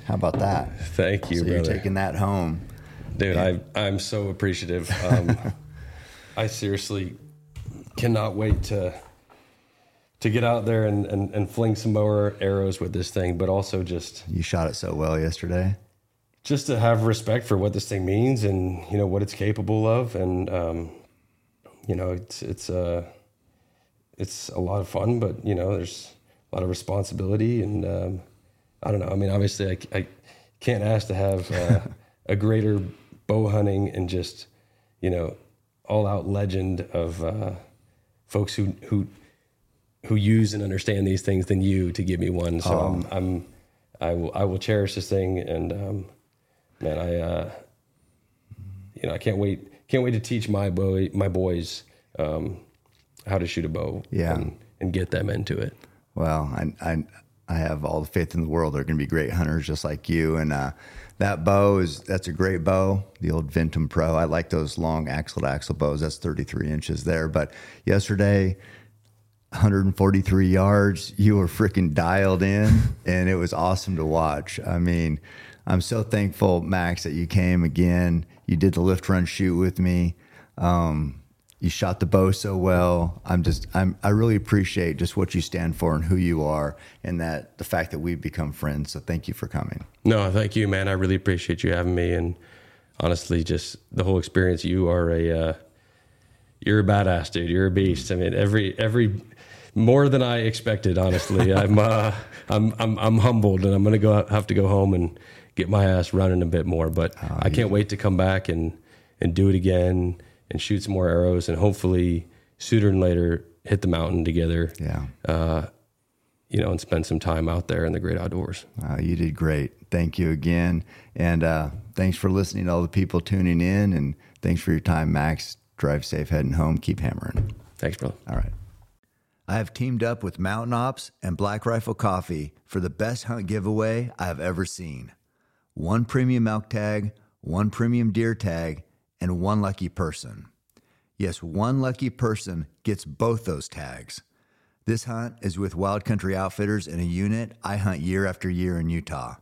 How about that? Thank you, so brother. you're taking that home. Dude, I I'm so appreciative. Um, (laughs) I seriously cannot wait to to get out there and, and, and fling some more arrows with this thing, but also just You shot it so well yesterday. just to have respect for what this thing means and you know what it's capable of, and um, you know it's it's uh it's a lot of fun, but you know there's a lot of responsibility, and um, I don't know. I mean, obviously, I, I can't ask to have uh, (laughs) a greater bow hunting and just you know all out legend of uh, folks who who who use and understand these things than you to give me one. So I'm, I'm I will I will cherish this thing, and um, man, I uh, you know I can't wait can't wait to teach my boy my boys um, how to shoot a bow, Yeah. and, and get them into it. Well, I, I, I have all the faith in the world. They're going to be great hunters just like you. And uh, that bow is that's a great bow, the old Ventum Pro. I like those long axle to axle bows. That's 33 inches there. But yesterday, 143 yards, you were freaking dialed in, and it was awesome to watch. I mean, I'm so thankful, Max, that you came again. You did the lift run shoot with me. Um, you shot the bow so well. I'm just I'm I really appreciate just what you stand for and who you are and that the fact that we've become friends. So thank you for coming. No, thank you, man. I really appreciate you having me, and honestly, just the whole experience. You are a uh, you're a badass, dude. You're a beast. I mean, every every more than I expected. Honestly, (laughs) I'm uh, I'm I'm I'm humbled, and I'm gonna go have to go home and get my ass running a bit more. But I can't wait to come back and and do it again and shoot some more arrows, and hopefully sooner than later hit the mountain together. Yeah. You know, and spend some time out there in the great outdoors. Uh, you did great. Thank you again. And uh, thanks for listening to all the people tuning in. And thanks for your time, Max. Drive safe heading home. Keep hammering. Thanks, bro. All right. I have teamed up with Mountain Ops and Black Rifle Coffee for the best hunt giveaway I have ever seen. One premium elk tag, one premium deer tag, and one lucky person. Yes, one lucky person gets both those tags. This hunt is with Wild Country Outfitters in a unit I hunt year after year in Utah.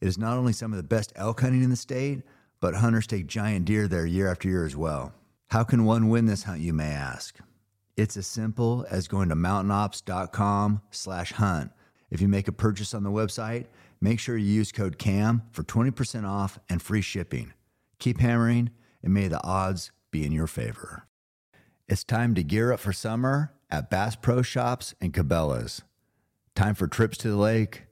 It is not only some of the best elk hunting in the state, but hunters take giant deer there year after year as well. How can one win this hunt, you may ask? It's as simple as going to mountainops.com slash hunt. If you make a purchase on the website, make sure you use code CAM for 20% off and free shipping. Keep hammering, and may the odds be in your favor. It's time to gear up for summer at Bass Pro Shops and Cabela's. Time for trips to the lake,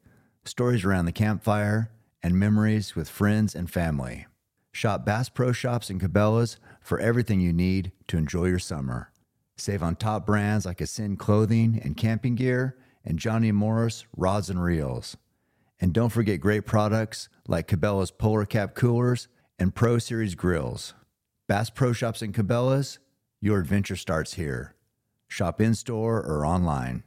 stories around the campfire, and memories with friends and family. Shop Bass Pro Shops and Cabela's for everything you need to enjoy your summer. Save on top brands like Ascend Clothing and Camping Gear and Johnny Morris Rods and Reels. And don't forget great products like Cabela's Polar Cap Coolers and Pro Series Grills. Bass Pro Shops and Cabela's, your adventure starts here. Shop in store or online.